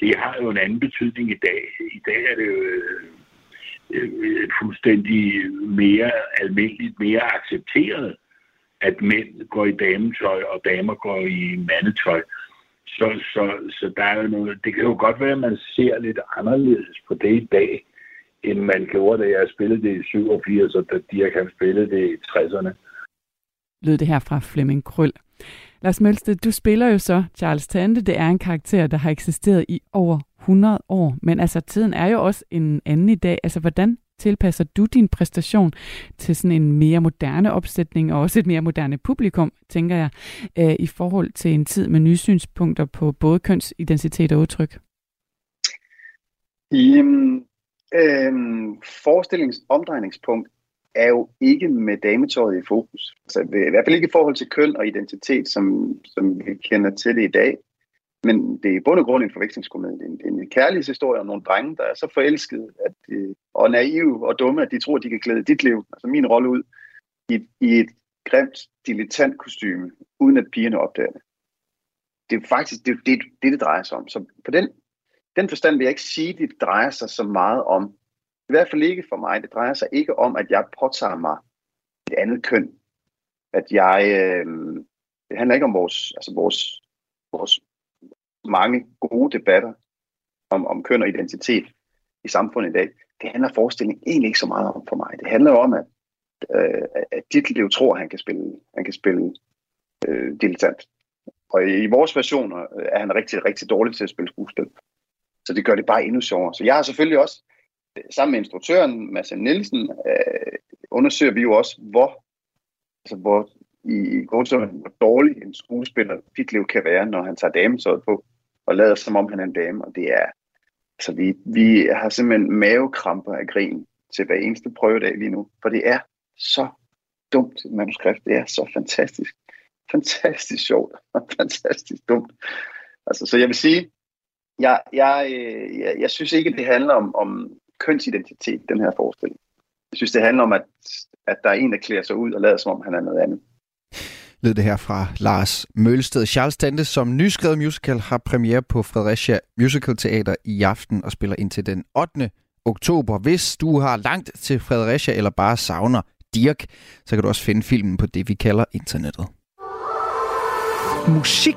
Det har jo en anden betydning i dag. I dag er det jo øh, øh, fuldstændig mere almindeligt, mere accepteret, at mænd går i dametøj, og damer går i mandetøj. Så, så, så der er jo noget, det kan jo godt være, at man ser lidt anderledes på det i dag, end man gjorde, da jeg spillede det i 87, og da Dirk han spillede det i 60'erne. Lød det her fra Flemming Krøl. Lars Mølsted, du spiller jo så Charles Tante. Det er en karakter, der har eksisteret i over 100 år. Men altså, tiden er jo også en anden i dag. Altså, hvordan tilpasser du din præstation til sådan en mere moderne opsætning, og også et mere moderne publikum, tænker jeg, øh, i forhold til en tid med nye synspunkter på både kønsidentitet og udtryk? Jamen, øhm, forestillingens omdrejningspunkt er jo ikke med dametøjet i fokus. Altså, I hvert fald ikke i forhold til køn og identitet, som, som vi kender til det i dag. Men det er i bund og grund en forvekslingskomedie. Det er en, en kærlighedshistorie om nogle drenge, der er så forelskede at, de, og naive og dumme, at de tror, at de kan glæde dit liv, altså min rolle ud, i, i et grimt dilettant kostume, uden at pigerne opdager det. Det er faktisk det, det, det, det drejer sig om. Så på den, den forstand vil jeg ikke sige, at det drejer sig så meget om, i hvert fald ikke for mig, det drejer sig ikke om, at jeg påtager mig et andet køn. At jeg, øh, det handler ikke om vores, altså vores, vores mange gode debatter om, om køn og identitet i samfundet i dag. Det handler forestillingen egentlig ikke så meget om for mig. Det handler jo om, at, øh, at Ditlev tror, at han kan spille, han kan spille øh, dilettant. Og i, i vores versioner øh, er han rigtig, rigtig dårlig til at spille skuespil. Så det gør det bare endnu sjovere. Så jeg har selvfølgelig også, øh, sammen med instruktøren Mads Nielsen, øh, undersøger vi jo også, hvor, altså hvor i, i hvor dårlig en skuespiller Ditlev kan være, når han tager dametøjet på og lader som om han er en dame, og det er, så vi, vi har simpelthen mavekramper af grin til hver eneste prøvedag lige nu, for det er så dumt manuskript, det er så fantastisk, fantastisk sjovt, og fantastisk dumt. Altså, så jeg vil sige, jeg, jeg, øh, jeg, jeg synes ikke, det handler om, om kønsidentitet, den her forestilling. Jeg synes, det handler om, at, at der er en, der klæder sig ud og lader som om, han er noget andet lød det her fra Lars Mølsted. Charles Dante som nyskrevet musical, har premiere på Fredericia Musical Teater i aften og spiller indtil den 8. oktober. Hvis du har langt til Fredericia eller bare savner Dirk, så kan du også finde filmen på det, vi kalder internettet. Musik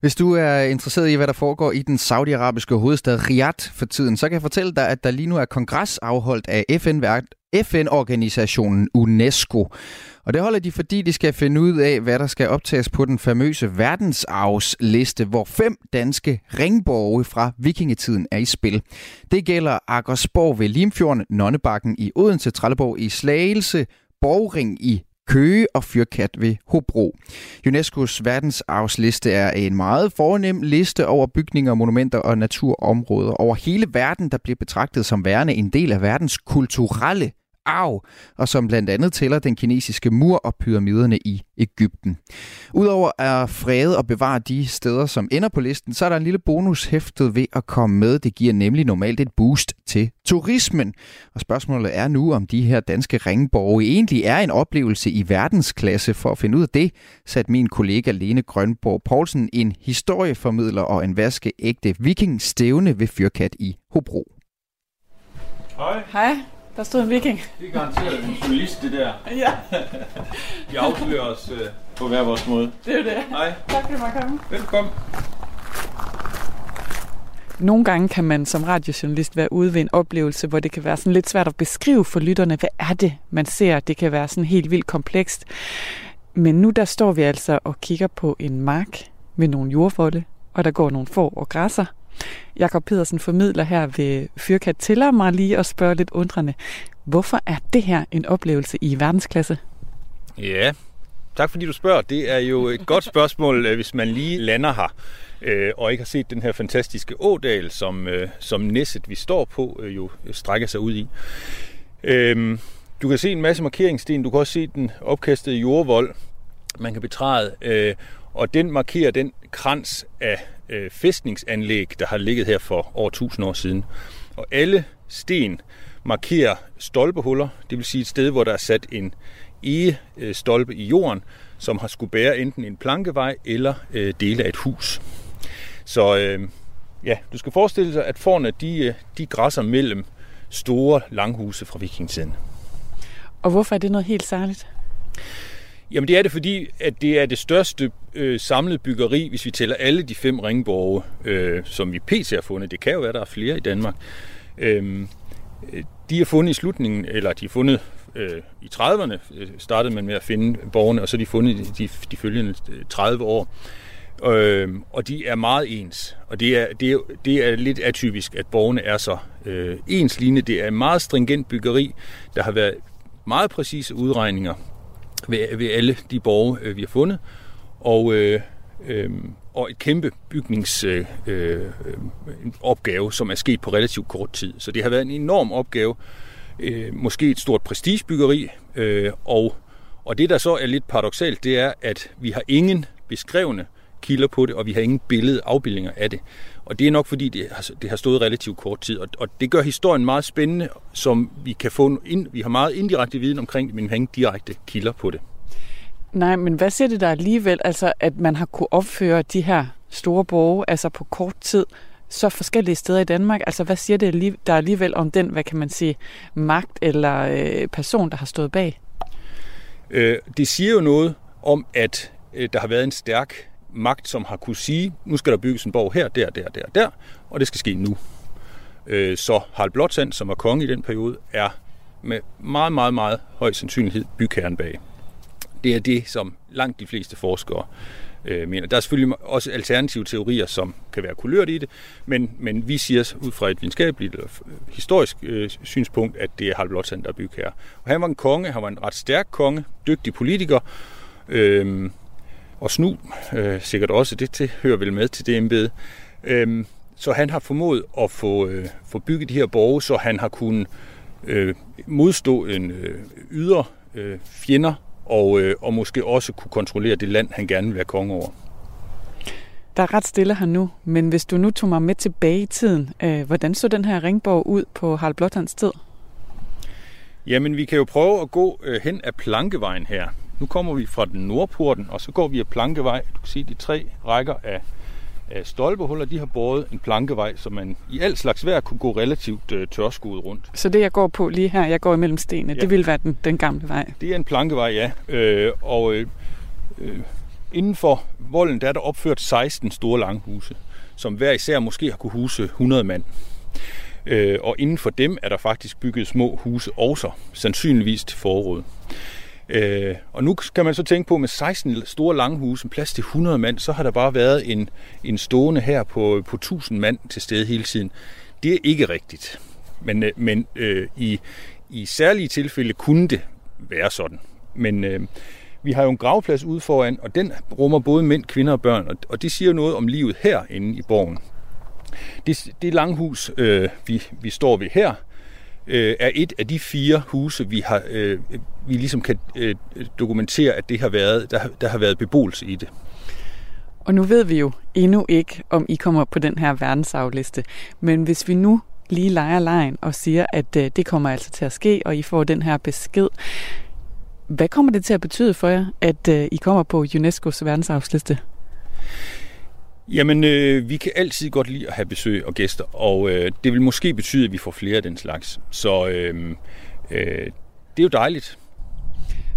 Hvis du er interesseret i, hvad der foregår i den saudiarabiske hovedstad Riyadh for tiden, så kan jeg fortælle dig, at der lige nu er kongres afholdt af FN FN-organisationen UNESCO. Og det holder de, fordi de skal finde ud af, hvad der skal optages på den famøse verdensarvsliste, hvor fem danske ringborge fra vikingetiden er i spil. Det gælder Akersborg ved Limfjorden, Nonnebakken i Odense, Trelleborg i Slagelse, Borgring i Køge og Fyrkat ved Hobro. UNESCO's verdensarvsliste er en meget fornem liste over bygninger, monumenter og naturområder over hele verden, der bliver betragtet som værende en del af verdens kulturelle arv, og som blandt andet tæller den kinesiske mur og pyramiderne i Ægypten. Udover at frede og bevare de steder, som ender på listen, så er der en lille bonus hæftet ved at komme med. Det giver nemlig normalt et boost til turismen. Og spørgsmålet er nu, om de her danske ringborge egentlig er en oplevelse i verdensklasse. For at finde ud af det, satte min kollega Lene Grønborg Poulsen, en historieformidler og en vaskeægte viking stævne ved Fyrkat i Hobro. Hej. Hej. Der stod en viking. Det er garanteret en journalist, det der. Ja. Vi afslører os uh, på hver vores måde. Det er jo det. Hej. Tak fordi du måtte komme. Velkommen. Nogle gange kan man som radiojournalist være ude ved en oplevelse, hvor det kan være sådan lidt svært at beskrive for lytterne, hvad er det, man ser. Det kan være sådan helt vildt komplekst. Men nu der står vi altså og kigger på en mark med nogle jordfolde, og der går nogle får og græsser. Jakob Pedersen formidler her ved Fyrkat tæller mig lige og spørger lidt undrende. Hvorfor er det her en oplevelse i verdensklasse? Ja, tak fordi du spørger. Det er jo et godt spørgsmål, øh, hvis man lige lander her øh, og ikke har set den her fantastiske ådal, som, øh, som næsset, vi står på, øh, jo strækker sig ud i. Øhm, du kan se en masse markeringssten. Du kan også se den opkastede jordvold, man kan betræde. Øh, og den markerer den krans af øh, fæstningsanlæg, der har ligget her for over 1000 år siden. Og alle sten markerer stolpehuller, det vil sige et sted, hvor der er sat en ege-stolpe øh, i jorden, som har skulle bære enten en plankevej eller øh, dele af et hus. Så øh, ja, du skal forestille dig, at forne de, øh, de græsser mellem store langhuse fra vikingetiden. Og hvorfor er det noget helt særligt? Jamen det er det, fordi at det er det største øh, samlede byggeri, hvis vi tæller alle de fem ringborge, øh, som vi pt. har fundet. Det kan jo være, der er flere i Danmark. Øhm, øh, de er fundet i slutningen, eller de er fundet øh, i 30'erne, øh, startede man med at finde borgerne, og så er de fundet de, de følgende øh, 30 år. Øh, og de er meget ens. Og det er, det er, det er lidt atypisk, at borgerne er så øh, enslignende. Det er en meget stringent byggeri. Der har været meget præcise udregninger ved, ved alle de borge, øh, vi har fundet. Og, øh, øh, og et kæmpe bygningsopgave, øh, øh, opgave, som er sket på relativt kort tid. Så det har været en enorm opgave. Øh, måske et stort prestigebyggeri. Øh, og, og det, der så er lidt paradoxalt, det er, at vi har ingen beskrevne kilder på det, og vi har ingen billede afbildninger af det. Og det er nok fordi, det har, det har stået relativt kort tid, og, og det gør historien meget spændende, som vi kan få ind, vi har meget indirekte viden omkring men vi har ingen direkte kilder på det. Nej, men hvad siger det der alligevel, altså at man har kunne opføre de her store borge, altså på kort tid, så forskellige steder i Danmark? Altså hvad siger det der alligevel om den, hvad kan man sige, magt eller øh, person, der har stået bag? Øh, det siger jo noget om, at øh, der har været en stærk magt, som har kunne sige, nu skal der bygges en borg her, der, der, der, der, og det skal ske nu. Øh, så Harald Blåtand, som var konge i den periode, er med meget, meget, meget høj sandsynlighed bygherren bag. Det er det, som langt de fleste forskere øh, mener. Der er selvfølgelig også alternative teorier, som kan være kulørt i det, men, men vi siger ud fra et videnskabeligt eller øh, historisk øh, synspunkt, at det er Harald Blåtand, der er bygherre. Og han var en konge, han var en ret stærk konge, dygtig politiker, øh, og Snu øh, sikkert også, det, det hører vel med til det embede. Øhm, så han har formået at få, øh, få bygget de her borge, så han har kunnet øh, modstå en øh, ydre øh, fjender, og, øh, og måske også kunne kontrollere det land, han gerne vil være konge over. Der er ret stille her nu, men hvis du nu tog mig med tilbage i tiden, øh, hvordan så den her ringborg ud på Harald Blåtands tid? Jamen, vi kan jo prøve at gå øh, hen ad plankevejen her. Nu kommer vi fra den nordporten, og så går vi af plankevej. Du kan se de tre rækker af, af stolpehuller, de har båret en plankevej, så man i alt slags vejr kunne gå relativt øh, tørskuet rundt. Så det, jeg går på lige her, jeg går imellem stenene, ja. det vil være den, den gamle vej? Det er en plankevej, ja. Øh, og øh, øh, inden for volden, der er der opført 16 store langhuse, som hver især måske har kunne huse 100 mand. Øh, og inden for dem er der faktisk bygget små huse også, sandsynligvis til forråd. Øh, og nu kan man så tænke på, med 16 store langhuse, plads til 100 mand, så har der bare været en, en stående her på, på 1000 mand til stede hele tiden. Det er ikke rigtigt. Men, øh, men øh, i, i særlige tilfælde kunne det være sådan. Men øh, vi har jo en gravplads ude foran, og den rummer både mænd, kvinder og børn, og, og det siger noget om livet herinde i borgen. Det, det langhus, øh, vi, vi står ved her, øh, er et af de fire huse, vi har, øh, vi ligesom kan øh, dokumentere, at det har været, der, der har været beboelse i det. Og nu ved vi jo endnu ikke, om I kommer på den her verdensarvliste. Men hvis vi nu lige leger lejen og siger, at øh, det kommer altså til at ske, og I får den her besked, hvad kommer det til at betyde for jer, at øh, I kommer på UNESCO's verdensarvsliste? Jamen, øh, vi kan altid godt lide at have besøg og gæster, og øh, det vil måske betyde, at vi får flere af den slags. Så øh, øh, det er jo dejligt.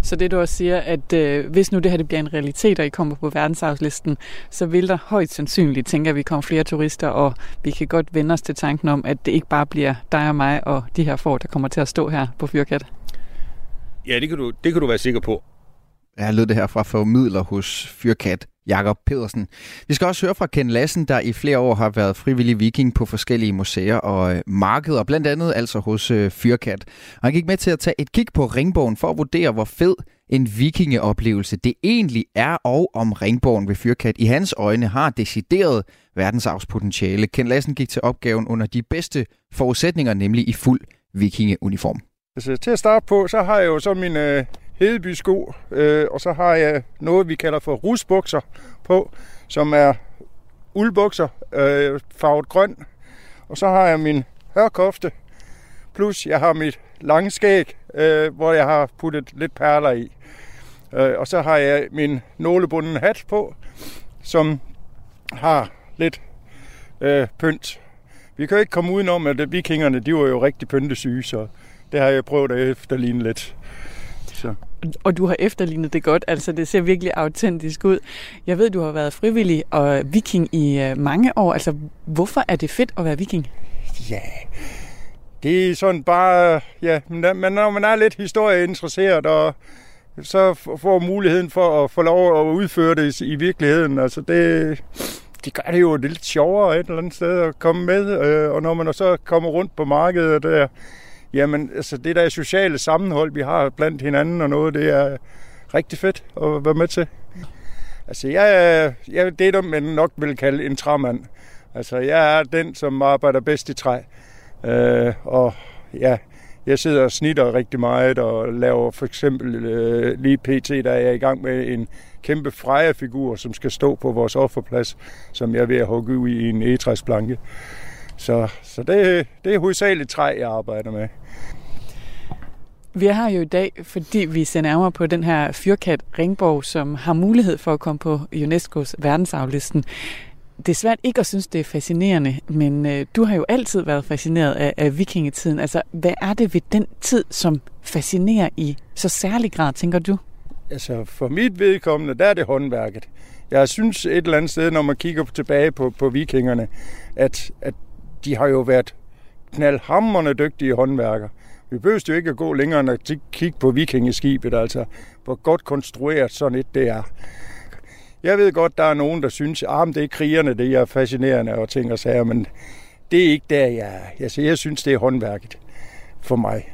Så det du også siger, at øh, hvis nu det her det bliver en realitet, og I kommer på verdensarvslisten, så vil der højt sandsynligt tænke, at vi kommer flere turister, og vi kan godt vende os til tanken om, at det ikke bare bliver dig og mig og de her får, der kommer til at stå her på Fyrkat. Ja, det kan du, det kan du være sikker på. Jeg lød det her fra formidler hos Fyrkat. Jakob Pedersen. Vi skal også høre fra Ken Lassen, der i flere år har været frivillig viking på forskellige museer og øh, markeder, blandt andet altså hos øh, Fyrkat. Og han gik med til at tage et kig på Ringbogen for at vurdere, hvor fed en vikingeoplevelse det egentlig er, og om Ringbogen ved Fyrkat i hans øjne har decideret verdensarvspotentiale. Ken Lassen gik til opgaven under de bedste forudsætninger, nemlig i fuld vikingeuniform. Altså, til at starte på, så har jeg jo så min øh, Hedebysko, øh, og så har jeg noget, vi kalder for rusbukser på, som er uldbukser, øh, farvet grøn. Og så har jeg min hørkofte, plus jeg har mit lange skæg, øh, hvor jeg har puttet lidt perler i. Øh, og så har jeg min nålebunden hat på, som har lidt øh, pynt. Vi kan jo ikke komme udenom, at vikingerne de var jo rigtig pyntesyge, så det har jeg prøvet at efterligne lidt. Så. Og du har efterlignet det godt, altså det ser virkelig autentisk ud. Jeg ved, du har været frivillig og viking i øh, mange år. Altså, hvorfor er det fedt at være viking? Ja, Det er sådan bare, ja, men når man er lidt historieinteresseret, og så får muligheden for at få lov at udføre det i virkeligheden, altså det, det gør det jo lidt sjovere et eller andet sted at komme med, øh, og når man så kommer rundt på markedet der, jamen altså det der sociale sammenhold, vi har blandt hinanden og noget, det er rigtig fedt at være med til. Altså jeg, jeg det er det, man nok vil kalde en træmand. Altså jeg er den, som arbejder bedst i træ. Øh, og ja, jeg sidder og snitter rigtig meget og laver for eksempel øh, lige pt. der er jeg i gang med en kæmpe Freja-figur, som skal stå på vores offerplads, som jeg er ved at hugge ud i en egetræsplanke. Så, så det, det er hovedsageligt træ, jeg arbejder med. Vi er her jo i dag, fordi vi ser nærmere på den her fyrkat Ringborg, som har mulighed for at komme på UNESCO's verdensarvlisten. Det er svært ikke at synes, det er fascinerende, men øh, du har jo altid været fascineret af, af vikingetiden. Altså, hvad er det ved den tid, som fascinerer i så særlig grad, tænker du? Altså, for mit vedkommende, der er det håndværket. Jeg synes et eller andet sted, når man kigger tilbage på, på vikingerne, at, at de har jo været knaldhammerne dygtige håndværker. Vi behøver jo ikke at gå længere end at kigge på vikingeskibet, altså hvor godt konstrueret sådan et det er. Jeg ved godt, der er nogen, der synes, at ah, det er krigerne, det er fascinerende og ting og sager, men det er ikke der, jeg er. Altså, jeg synes, det er håndværket for mig.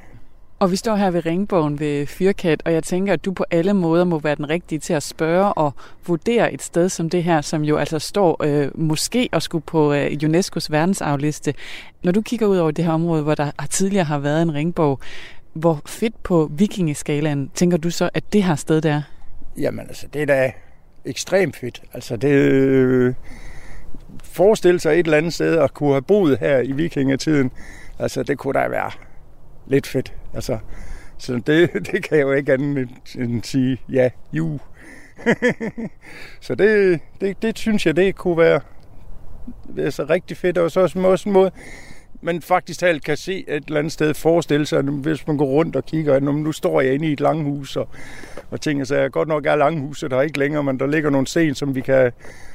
Og vi står her ved Ringbogen ved Fyrkat, og jeg tænker, at du på alle måder må være den rigtige til at spørge og vurdere et sted som det her, som jo altså står øh, måske og skulle på øh, UNESCO's verdensarvliste. Når du kigger ud over det her område, hvor der tidligere har været en ringborg, hvor fedt på vikingeskalaen tænker du så, at det her sted der? Jamen altså, det er da ekstremt fedt. Altså det... Øh, forestille sig et eller andet sted at kunne have boet her i vikingetiden. Altså det kunne da være lidt fedt. Altså, så det, det kan jeg jo ikke andet end sige ja, ju. så det, det, det synes jeg, det kunne være altså, rigtig fedt. Og så også en måde, man faktisk talt kan se et eller andet sted forestille sig, hvis man går rundt og kigger, at nu står jeg inde i et langhus, og, og tænker sig, at godt nok er langhuset der ikke længere, men der ligger nogle sten, som vi kan,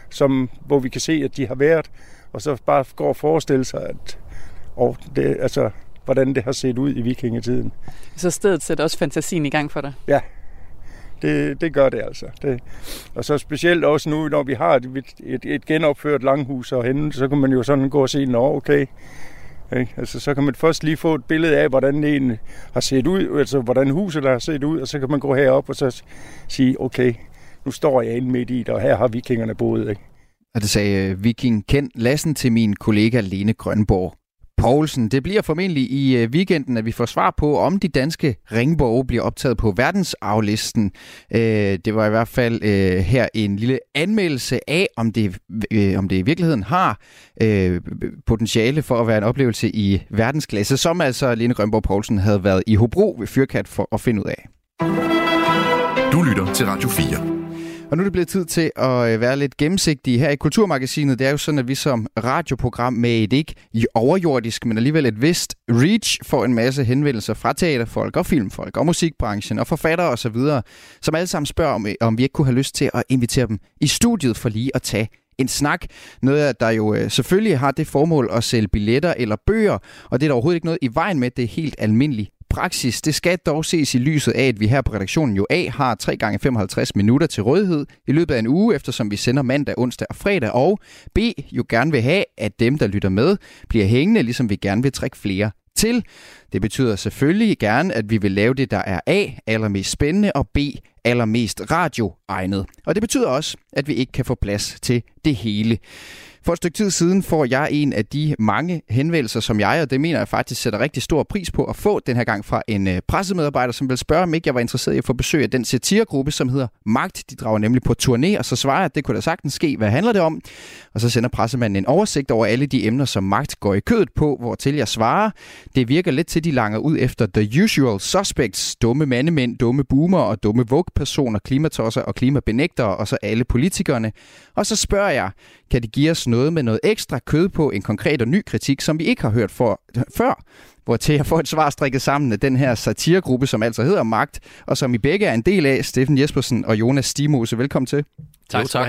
som, hvor vi kan se, at de har været, og så bare går og forestille sig, at og det, altså, hvordan det har set ud i vikingetiden. Så stedet sætter også fantasien i gang for dig? Ja, det, det gør det altså. Det, og så specielt også nu, når vi har et, et, et genopført langhus herhenne, så kan man jo sådan gå og se, nå okay, ikke? Altså, så kan man først lige få et billede af, hvordan egentlig har set ud, altså hvordan huset der har set ud, og så kan man gå herop og så sige, okay, nu står jeg inde midt i det, og her har vikingerne boet. Ikke? Og det sagde øh, viking Ken Lassen til min kollega Lene Grønborg. Poulsen. Det bliver formentlig i øh, weekenden, at vi får svar på, om de danske ringborge bliver optaget på verdensaflisten. Øh, det var i hvert fald øh, her en lille anmeldelse af, om det, om det i virkeligheden har potentiale for at være en oplevelse i verdensklasse, som altså Lene Grønborg Poulsen havde været i Hobro ved Fyrkat for at finde ud af. Du lytter til Radio 4. Og nu er det blevet tid til at øh, være lidt gennemsigtige her i Kulturmagasinet. Det er jo sådan, at vi som radioprogram med et ikke overjordisk, men alligevel et vist reach får en masse henvendelser fra teaterfolk og filmfolk og musikbranchen og forfattere osv., som alle sammen spørger, om, øh, om vi ikke kunne have lyst til at invitere dem i studiet for lige at tage en snak. Noget, der jo øh, selvfølgelig har det formål at sælge billetter eller bøger, og det er der overhovedet ikke noget i vejen med. Det er helt almindelig praksis. Det skal dog ses i lyset af, at vi her på redaktionen jo A har 3 gange 55 minutter til rådighed i løbet af en uge, eftersom vi sender mandag, onsdag og fredag, og B jo gerne vil have, at dem, der lytter med, bliver hængende, ligesom vi gerne vil trække flere til. Det betyder selvfølgelig gerne, at vi vil lave det, der er A, allermest spændende, og B, allermest radioegnet. Og det betyder også, at vi ikke kan få plads til det hele. For et stykke tid siden får jeg en af de mange henvendelser, som jeg, og det mener jeg faktisk sætter rigtig stor pris på at få den her gang fra en øh, pressemedarbejder, som vil spørge, om ikke jeg var interesseret i at få besøg af den satiregruppe, som hedder Magt. De drager nemlig på turné, og så svarer jeg, at det kunne da sagtens ske. Hvad handler det om? Og så sender pressemanden en oversigt over alle de emner, som Magt går i kødet på, hvor til jeg svarer. Det virker lidt til, de langer ud efter the usual suspects, dumme mandemænd, dumme boomer og dumme vogue-personer, klimatosser og klimabenægtere, og så alle politikerne. Og så spørger jeg, kan det give os noget med noget ekstra kød på en konkret og ny kritik, som vi ikke har hørt for, før, hvor til jeg får et svar strikket sammen af den her satiregruppe, som altså hedder Magt, og som I begge er en del af, Steffen Jespersen og Jonas Stimose. Velkommen til. Tak, jo, tak.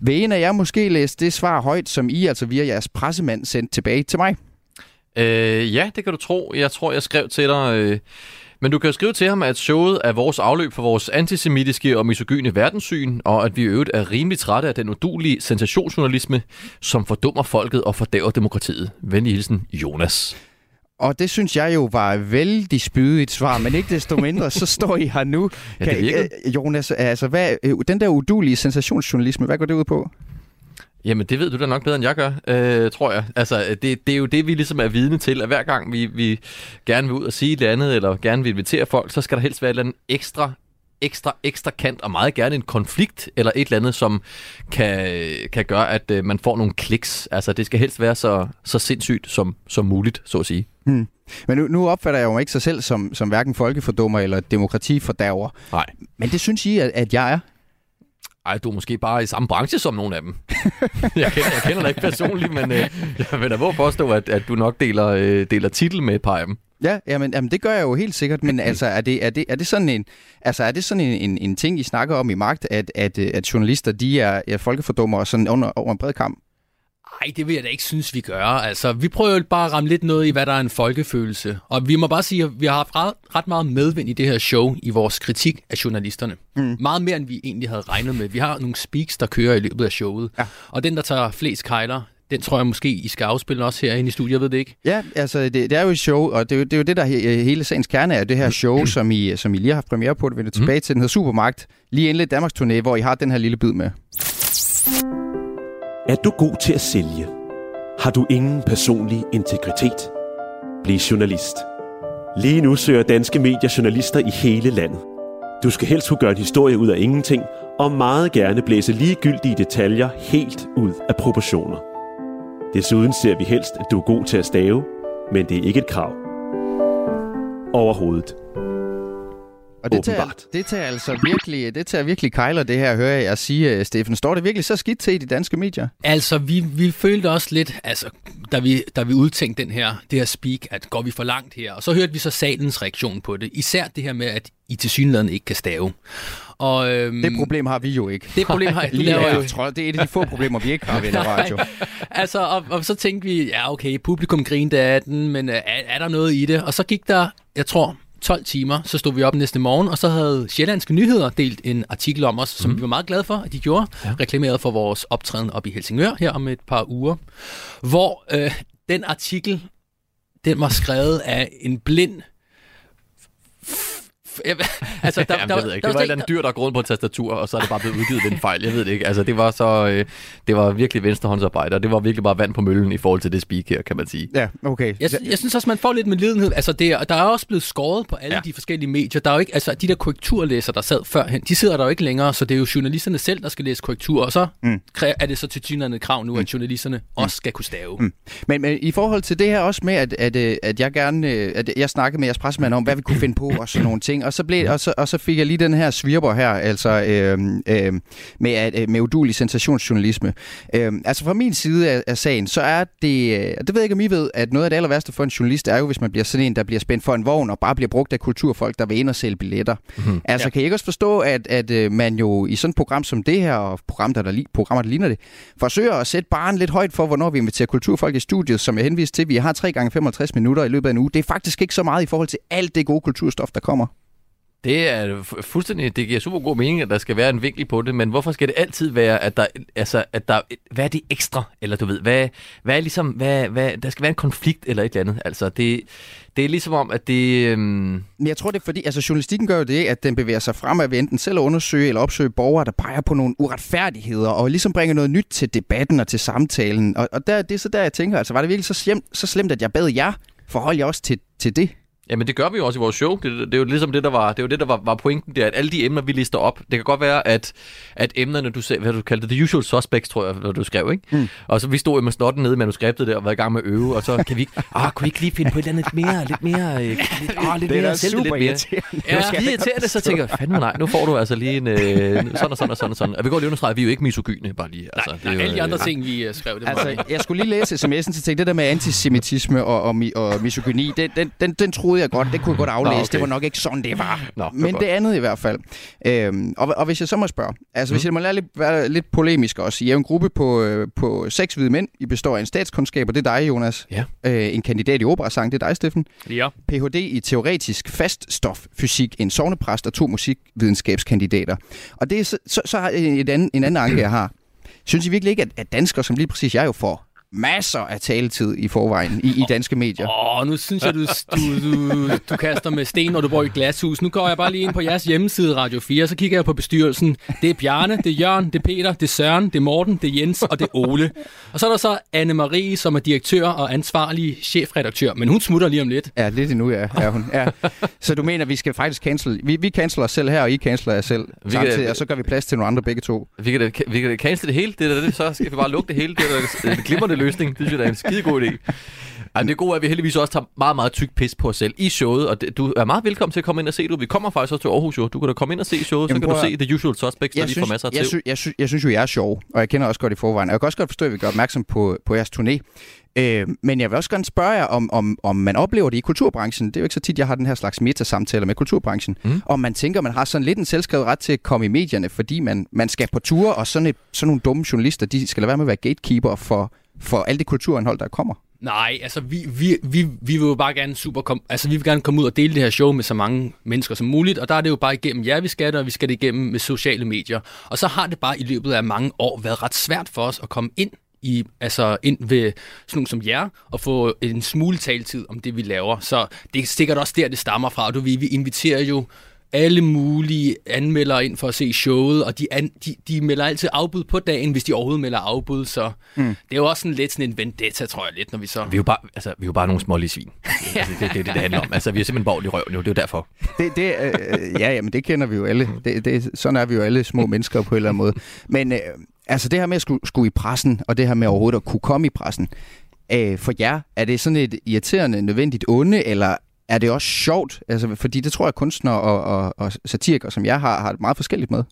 Vil en af jer måske læse det svar højt, som I altså via jeres pressemand sendte tilbage til mig? Øh, ja, det kan du tro. Jeg tror, jeg skrev til dig... Øh, men du kan jo skrive til ham, at showet er vores afløb for vores antisemitiske og misogyne verdenssyn, og at vi i øvrigt er rimelig trætte af den udulige sensationsjournalisme, som fordummer folket og fordæver demokratiet. Venlig hilsen, Jonas. Og det synes jeg jo var vældig spydigt svar, men ikke desto mindre, så står I her nu. Ja, det. Kan- Jonas, altså hvad, øh, den der udulige sensationsjournalisme, hvad går det ud på? Jamen, det ved du da nok bedre, end jeg gør, øh, tror jeg. Altså, det, det er jo det, vi ligesom er vidne til, at hver gang vi, vi gerne vil ud og sige et eller andet, eller gerne vil invitere folk, så skal der helst være et eller andet ekstra ekstra, ekstra kant, og meget gerne en konflikt, eller et eller andet, som kan, kan gøre, at øh, man får nogle kliks. Altså, det skal helst være så, så sindssygt som, som muligt, så at sige. Hmm. Men nu, nu opfatter jeg jo ikke sig selv som, som hverken folkefordummer eller demokratifordærver. Nej. Men det synes I, at, at jeg er? Ej, du er måske bare i samme branche som nogle af dem. jeg, kender, jeg kender dig ikke personligt, men øh, jeg vil da våge påstå, at, at du nok deler, øh, deler titel med et par af dem. Ja, jamen, jamen, det gør jeg jo helt sikkert, men altså, er det, er det, er det sådan, en, altså, er det sådan en, en, en ting, I snakker om i magt, at, at, øh, at journalister, de er, er folkefordommer sådan under, over en bred kamp? Nej, det vil jeg da ikke synes, vi gør. Altså, vi prøver bare at ramme lidt noget i, hvad der er en folkefølelse. Og vi må bare sige, at vi har haft ret, ret meget medvind i det her show i vores kritik af journalisterne. Mm. Meget mere, end vi egentlig havde regnet med. Vi har nogle speaks, der kører i løbet af showet. Ja. Og den, der tager flest kejler, den tror jeg måske, I skal afspille også herinde i studiet, jeg ved det ikke. Ja, altså det, det er jo et show, og det er jo det, er jo det der he, hele sagens kerne er, det her show, som I, som I lige har haft premiere på, det vender tilbage til, den hedder Supermagt, lige indledt Danmarks turné, hvor I har den her lille bid med. Er du god til at sælge? Har du ingen personlig integritet? Bliv journalist. Lige nu søger danske medier journalister i hele landet. Du skal helst kunne gøre en historie ud af ingenting, og meget gerne blæse ligegyldige detaljer helt ud af proportioner. Desuden ser vi helst, at du er god til at stave, men det er ikke et krav. Overhovedet. Og det tager, det tager altså virkelig, det tager virkelig kejler, det her, hører jeg sige, Steffen. Står det virkelig så skidt til i de danske medier? Altså, vi, vi følte også lidt, altså, da vi, da vi udtænkte den her, det her speak, at går vi for langt her? Og så hørte vi så salens reaktion på det. Især det her med, at I til synligheden ikke kan stave. Og, øhm, det problem har vi jo ikke. Det problem har Lige laver jo- jeg tror, det er et af de få problemer, vi ikke har ved radio. altså, og, og så tænkte vi, ja okay, publikum grinte af den, men øh, er, er der noget i det? Og så gik der, jeg tror, 12 timer, så stod vi op næste morgen, og så havde Sjællandske Nyheder delt en artikel om os, som Mhm. vi var meget glade for, at de gjorde. Ja. Reklameret for vores optræden op i Helsingør her om et par uger. Hvor øh, den artikel, den var skrevet af en blind... altså, der, Jamen, der, jeg ved ikke. Det var et eller andet dyr, der er gået på et tastatur, og så er det bare blevet udgivet ved en fejl. Jeg ved det ikke. Altså, det var så... Øh, det var virkelig venstrehåndsarbejde, og det var virkelig bare vand på møllen i forhold til det speak her, kan man sige. Ja, okay. Jeg, jeg synes også, man får lidt med lidenhed. Altså, det er, der er også blevet skåret på alle ja. de forskellige medier. Der er jo ikke, altså, de der korrekturlæser, der sad førhen, de sidder der jo ikke længere, så det er jo journalisterne selv, der skal læse korrektur, og så Mm. er det så til et krav nu, at journalisterne også skal kunne stave. Mm. Men, men i forhold til det her også med, at, at, øh, at jeg gerne, øh, at jeg snakkede med jeres pressemand om, hvad vi kunne finde på og sådan nogle ting, og så, blev, og så, og så fik jeg lige den her svirper her, altså øh, øh, med, at, øh, med udulig sensationsjournalisme. Øh, altså fra min side af, af sagen, så er det, øh, det ved jeg ikke om I ved, at noget af det aller værste for en journalist er jo, hvis man bliver sådan en, der bliver spændt for en vogn og bare bliver brugt af kulturfolk, der vil ind og sælge billetter. Mhm. Altså, ja. kan I ikke også forstå, at, at øh, man jo i sådan et program som det her, og program, der, der, programmer, der ligner det, forsøger at sætte barn lidt højt for, hvornår vi inviterer kulturfolk i studiet, som jeg henviste til. Vi har 3 gange 55 minutter i løbet af en uge. Det er faktisk ikke så meget i forhold til alt det gode kulturstof, der kommer. Det er fuldstændig, det giver super god mening, at der skal være en vinkel på det, men hvorfor skal det altid være, at der, altså, at der, hvad er det ekstra, eller du ved, hvad, hvad er ligesom, hvad, hvad, der skal være en konflikt eller et eller andet, altså det, det er ligesom om, at det, øhm, Men jeg tror, det er fordi, altså journalistikken gør jo det, at den bevæger sig frem at enten selv at undersøge eller opsøge borgere, der peger på nogle uretfærdigheder, og ligesom bringer noget nyt til debatten og til samtalen. Og, og der, det er så der, jeg tænker, altså var det virkelig så slemt, så slemt at jeg bad jer forholde jer også til, til det? Jamen det gør vi jo også i vores show. Det, det, det er jo ligesom det, der var, det er jo det, der var, var pointen der, at alle de emner, vi lister op, det kan godt være, at, at emnerne, du sagde, hvad du kaldte det, the usual suspects, tror jeg, når du skrev, ikke? Mm. Og så vi stod jo med snotten nede i manuskriptet der og var i gang med at øve, og så kan vi ikke, ah, kunne vi ikke lige finde på et eller andet lidt mere, lidt mere, øh, lidt, ah, lidt Det er mere, selv super lidt mere. irriterende. Ja, er jeg- irriterende, så tænker jeg, fandme nej, nu får du altså lige en, øh, sådan og sådan og sådan og sådan. Og vi går lige understrege, vi er jo ikke misogyne, bare lige. Altså, Nej, det er jo, alle de andre øh, ting, vi øh, skrev, det Altså, jeg skulle lige læse sms'en, så tænkte det der med antisemitisme og, og, og misogyni, den, den, den, den troede troede jeg godt, det kunne jeg godt aflæse. Nå, okay. Det var nok ikke sådan, det var. Nå, det var Men godt. det andet i hvert fald. Øhm, og, og hvis jeg så må spørge, altså Mm. hvis jeg må lade lidt, være lidt polemisk også. I er jo en gruppe på, øh, på seks hvide mænd. I består af en statskundskab, og det er dig, Jonas. Ja. Øh, en kandidat i operasang, det er dig, Steffen. Ja. Ph.D. i teoretisk faststoffysik, en sovnepræst og to musikvidenskabskandidater. Og det er så, så, så har jeg et anden, en anden anke, jeg har. Synes I virkelig ikke, at, at danskere, som lige præcis jeg jo får masser af taletid i forvejen i, i danske medier? Åh, oh, nu synes jeg, du, du, du, du kaster med sten, når du bor i et glashus. Nu går jeg bare lige ind på jeres hjemmeside, Radio 4, så kigger jeg på bestyrelsen. Det er Bjarne, det er Jørgen, det er Peter, det er Søren, det er Morten, det er Jens og det er Ole. Og så er der så Anne-Marie, som er direktør og ansvarlig chefredaktør, men hun smutter lige om lidt. Ja, lidt endnu, ja, er hun. Ja. Så du mener, vi skal faktisk cancel... Vi, vi canceler os selv her, og I canceler jer selv Vi samtidig, kan- og så gør vi plads til nogle andre begge to. Vi kan, vi kan cancel det hele. Det er da det, så skal vi bare lukke det hele. Det er da en glimrende løsning. Det synes jeg er en skide god idé. Ej, det gode er, at vi heldigvis også tager meget, meget tyk pis på os selv i showet, og det, du er meget velkommen til at komme ind og se det. Vi kommer faktisk også til Aarhus, jo. Du kan da komme ind og se showet, Jamen, så kan du se The Usual Suspects, der lige får masser af jeg, synes, jeg, synes, jeg synes jo, jeg er sjov, og jeg kender også godt i forvejen. Og jeg kan også godt forstå, at vi gør opmærksom på, på jeres turné. Øh, men jeg vil også gerne spørge jer, om, om, om man oplever det i kulturbranchen. Det er jo ikke så tit, jeg har den her slags metasamtaler med kulturbranchen. Mm. Om man tænker, man har sådan lidt en selvskrevet ret til at komme i medierne, fordi man, man skal på tur, og sådan, et, sådan nogle dumme journalister, de skal lade være med at være gatekeeper for, for alt det kulturindhold, der kommer. Nej, altså vi, vi, vi, vi vil jo bare gerne super kom, altså vi vil gerne komme ud og dele det her show med så mange mennesker som muligt, og der er det jo bare igennem jer, vi skal det, og vi skal det igennem med sociale medier. Og så har det bare i løbet af mange år været ret svært for os at komme ind i, altså ind ved sådan nogle som jer, og få en smule taltid om det, vi laver. Så det er sikkert også der, det stammer fra. Og du vi, vi inviterer jo alle mulige anmeldere ind for at se showet, og de, an, de, de melder altid afbud på dagen, hvis de overhovedet melder afbud, så Mm. det er jo også sådan lidt sådan en vendetta, tror jeg lidt, når vi så... Vi er jo bare, altså, vi er jo bare nogle smålige svin. altså, det er det, det, det handler om. Altså, vi er simpelthen borgerlige røven, jo. Det er jo derfor. Det, det, øh, ja, jamen, det kender vi jo alle. Det, det, sådan er vi jo alle små mennesker på en eller anden måde. Men øh, altså det her med at skulle, skulle i pressen, og det her med overhovedet at kunne komme i pressen, øh, for jer, er det sådan et irriterende, nødvendigt onde, eller er det også sjovt? Altså, fordi det tror jeg, kunstnere og, og, og satirikere, som jeg har, har det meget forskelligt med.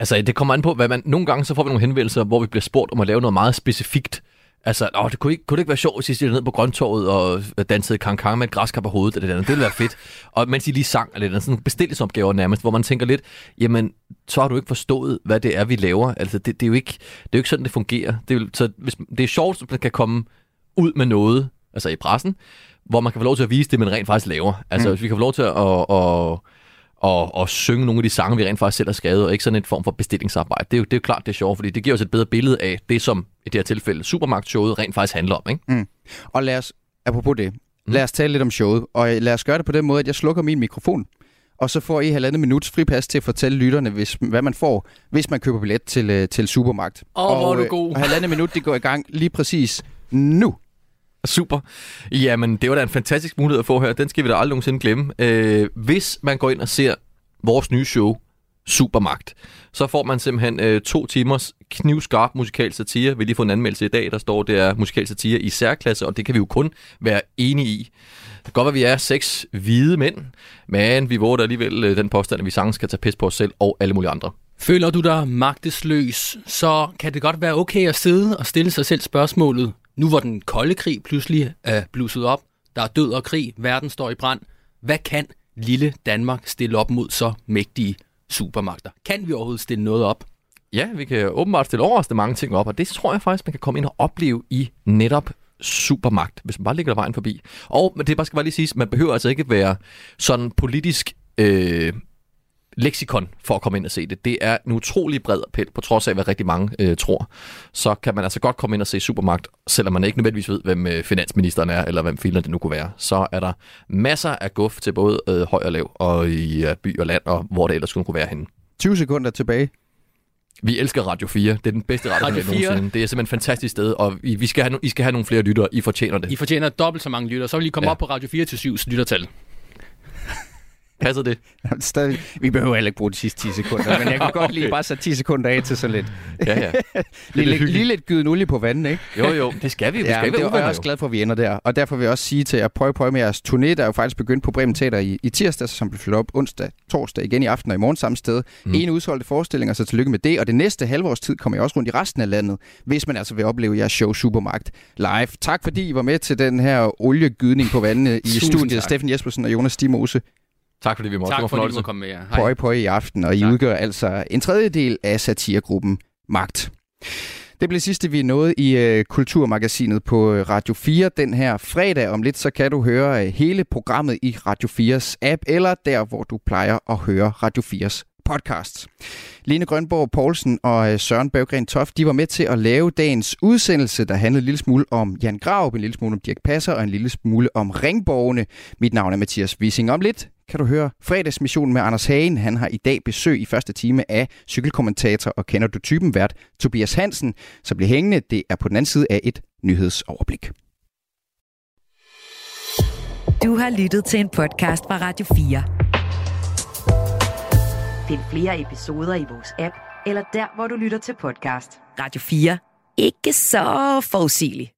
Altså, det kommer an på, hvad man... Nogle gange så får vi nogle henvendelser, hvor vi bliver spurgt om at lave noget meget specifikt. Altså, åh, det kunne, ikke, kunne det ikke være sjovt, hvis I ned på Grøntorvet og øh, dansede kang med et græskar på hovedet, eller det, der. det ville være fedt. Og mens I lige sang, eller det sådan nogle bestillingsopgaver nærmest, hvor man tænker lidt, jamen, så har du ikke forstået, hvad det er, vi laver. Altså, det, det, er, jo ikke, det er jo ikke sådan, det fungerer. Det er, så hvis, det er sjovt, at man kan komme ud med noget, altså i pressen, hvor man kan få lov til at vise det, man rent faktisk laver. Altså, Mm. mm. hvis vi kan få lov til at, at, at og, og synge nogle af de sange, vi rent faktisk selv har skrevet, og ikke sådan en form for bestillingsarbejde. Det er jo, det er jo klart, det er sjovt, fordi det giver os et bedre billede af det, som i det her tilfælde Supermarktshowet rent faktisk handler om. Ikke? Mm. Og lad os, apropos det, lad os tale lidt om showet, og lad os gøre det på den måde, at jeg slukker min mikrofon, og så får I halvandet minuts fripas til at fortælle lytterne, hvis, hvad man får, hvis man køber billet til, øh, til Supermarkt. Åh, hvor og, er du øh, god. Og halvandet minut, det går i gang lige præcis nu. Super. Jamen, det var da en fantastisk mulighed at få her. Den skal vi da aldrig nogensinde glemme. Øh, hvis man går ind og ser vores nye show, Supermagt, så får man simpelthen øh, to timers knivskarp musikal satire. Vi lige få en anmeldelse i dag, der står, det er musikal satire i særklasse, og det kan vi jo kun være enige i. Det kan godt være, at vi er seks hvide mænd, men vi våger alligevel øh, den påstand, at vi sagtens skal tage pis på os selv og alle mulige andre. Føler du dig magtesløs, så kan det godt være okay at sidde og stille sig selv spørgsmålet, nu hvor den kolde krig pludselig er blusset op, der er død og krig, verden står i brand, hvad kan lille Danmark stille op mod så mægtige supermagter? Kan vi overhovedet stille noget op? Ja, vi kan åbenbart stille overraskende mange ting op, og det tror jeg faktisk, man kan komme ind og opleve i netop supermagt, hvis man bare ligger der vejen forbi. Og men det bare skal bare lige siges, man behøver altså ikke være sådan politisk øh, leksikon for at komme ind og se det. Det er en utrolig bred appel, på trods af, hvad rigtig mange øh, tror. Så kan man altså godt komme ind og se Supermagt, selvom man ikke nødvendigvis ved, hvem øh, finansministeren er, eller hvem filen det nu kunne være. Så er der masser af guf til både øh, høj og lav, og i øh, by og land, og hvor det ellers skulle kunne være henne. 20 sekunder tilbage. Vi elsker Radio 4. Det er den bedste radio, Radio Radio 4. 4. nogensinde. Det er simpelthen et fantastisk sted, og I, vi skal have, no- I skal have nogle flere lyttere. I fortjener det. I fortjener dobbelt så mange lytter, så vil I komme Ja. ja. op på Radio 4 til 7 lyttertal. Passer det? Stadig, vi behøver heller ikke bruge de sidste 10 sekunder, men jeg kan godt lige bare sætte 10 sekunder af til så lidt. Ja, ja. lige, lidt, lige lidt gyden olie på vandet, ikke? Jo, jo, det skal vi. Vi ja, skal det er jeg uvenner, også glad for, at vi ender der. Og derfor vil jeg også sige til jer, prøv, prøv med jeres turné, der er jo faktisk begyndt på Bremen Teater i, i tirsdag, som blev flyttet op onsdag, torsdag, igen i aften og i morgen samme sted. Mm. En udsolgte forestillinger, så tillykke med det. Og det næste halvårs tid kommer jeg også rundt i resten af landet, hvis man altså vil opleve jeres show Supermagt live. Tak fordi I var med til den her oliegydning på vandet i studiet. Steffen Jespersen og Jonas Stimose. Tak fordi vi måtte. Tak fordi måtte komme med jer. Hej. Pøj Pøj i aften, og I udgør altså en tredjedel af satiregruppen Magt. Det blev sidste, vi nåede i øh, Kulturmagasinet på øh, Radio 4 den her fredag. Om lidt så kan du høre øh, hele programmet i Radio 4's app, eller der, hvor du plejer at høre Radio 4's podcasts. Lene Grønborg Poulsen og øh, Søren Berggren Toft, de var med til at lave dagens udsendelse, der handlede en lille smule om Jan Graup, en lille smule om Dirk Passer og en lille smule om Ringborgene. Mit navn er Mathias Wissing. Om lidt kan du høre fredagsmission med Anders Hagen. Han har i dag besøg i første time af cykelkommentator og kender du typen vært Tobias Hansen. Så bliv hængende, det er på den anden side af et nyhedsoverblik. Du har lyttet til en podcast fra Radio 4. Find flere episoder i vores app, eller der, hvor du lytter til podcast. Radio 4. Ikke så forudsigeligt.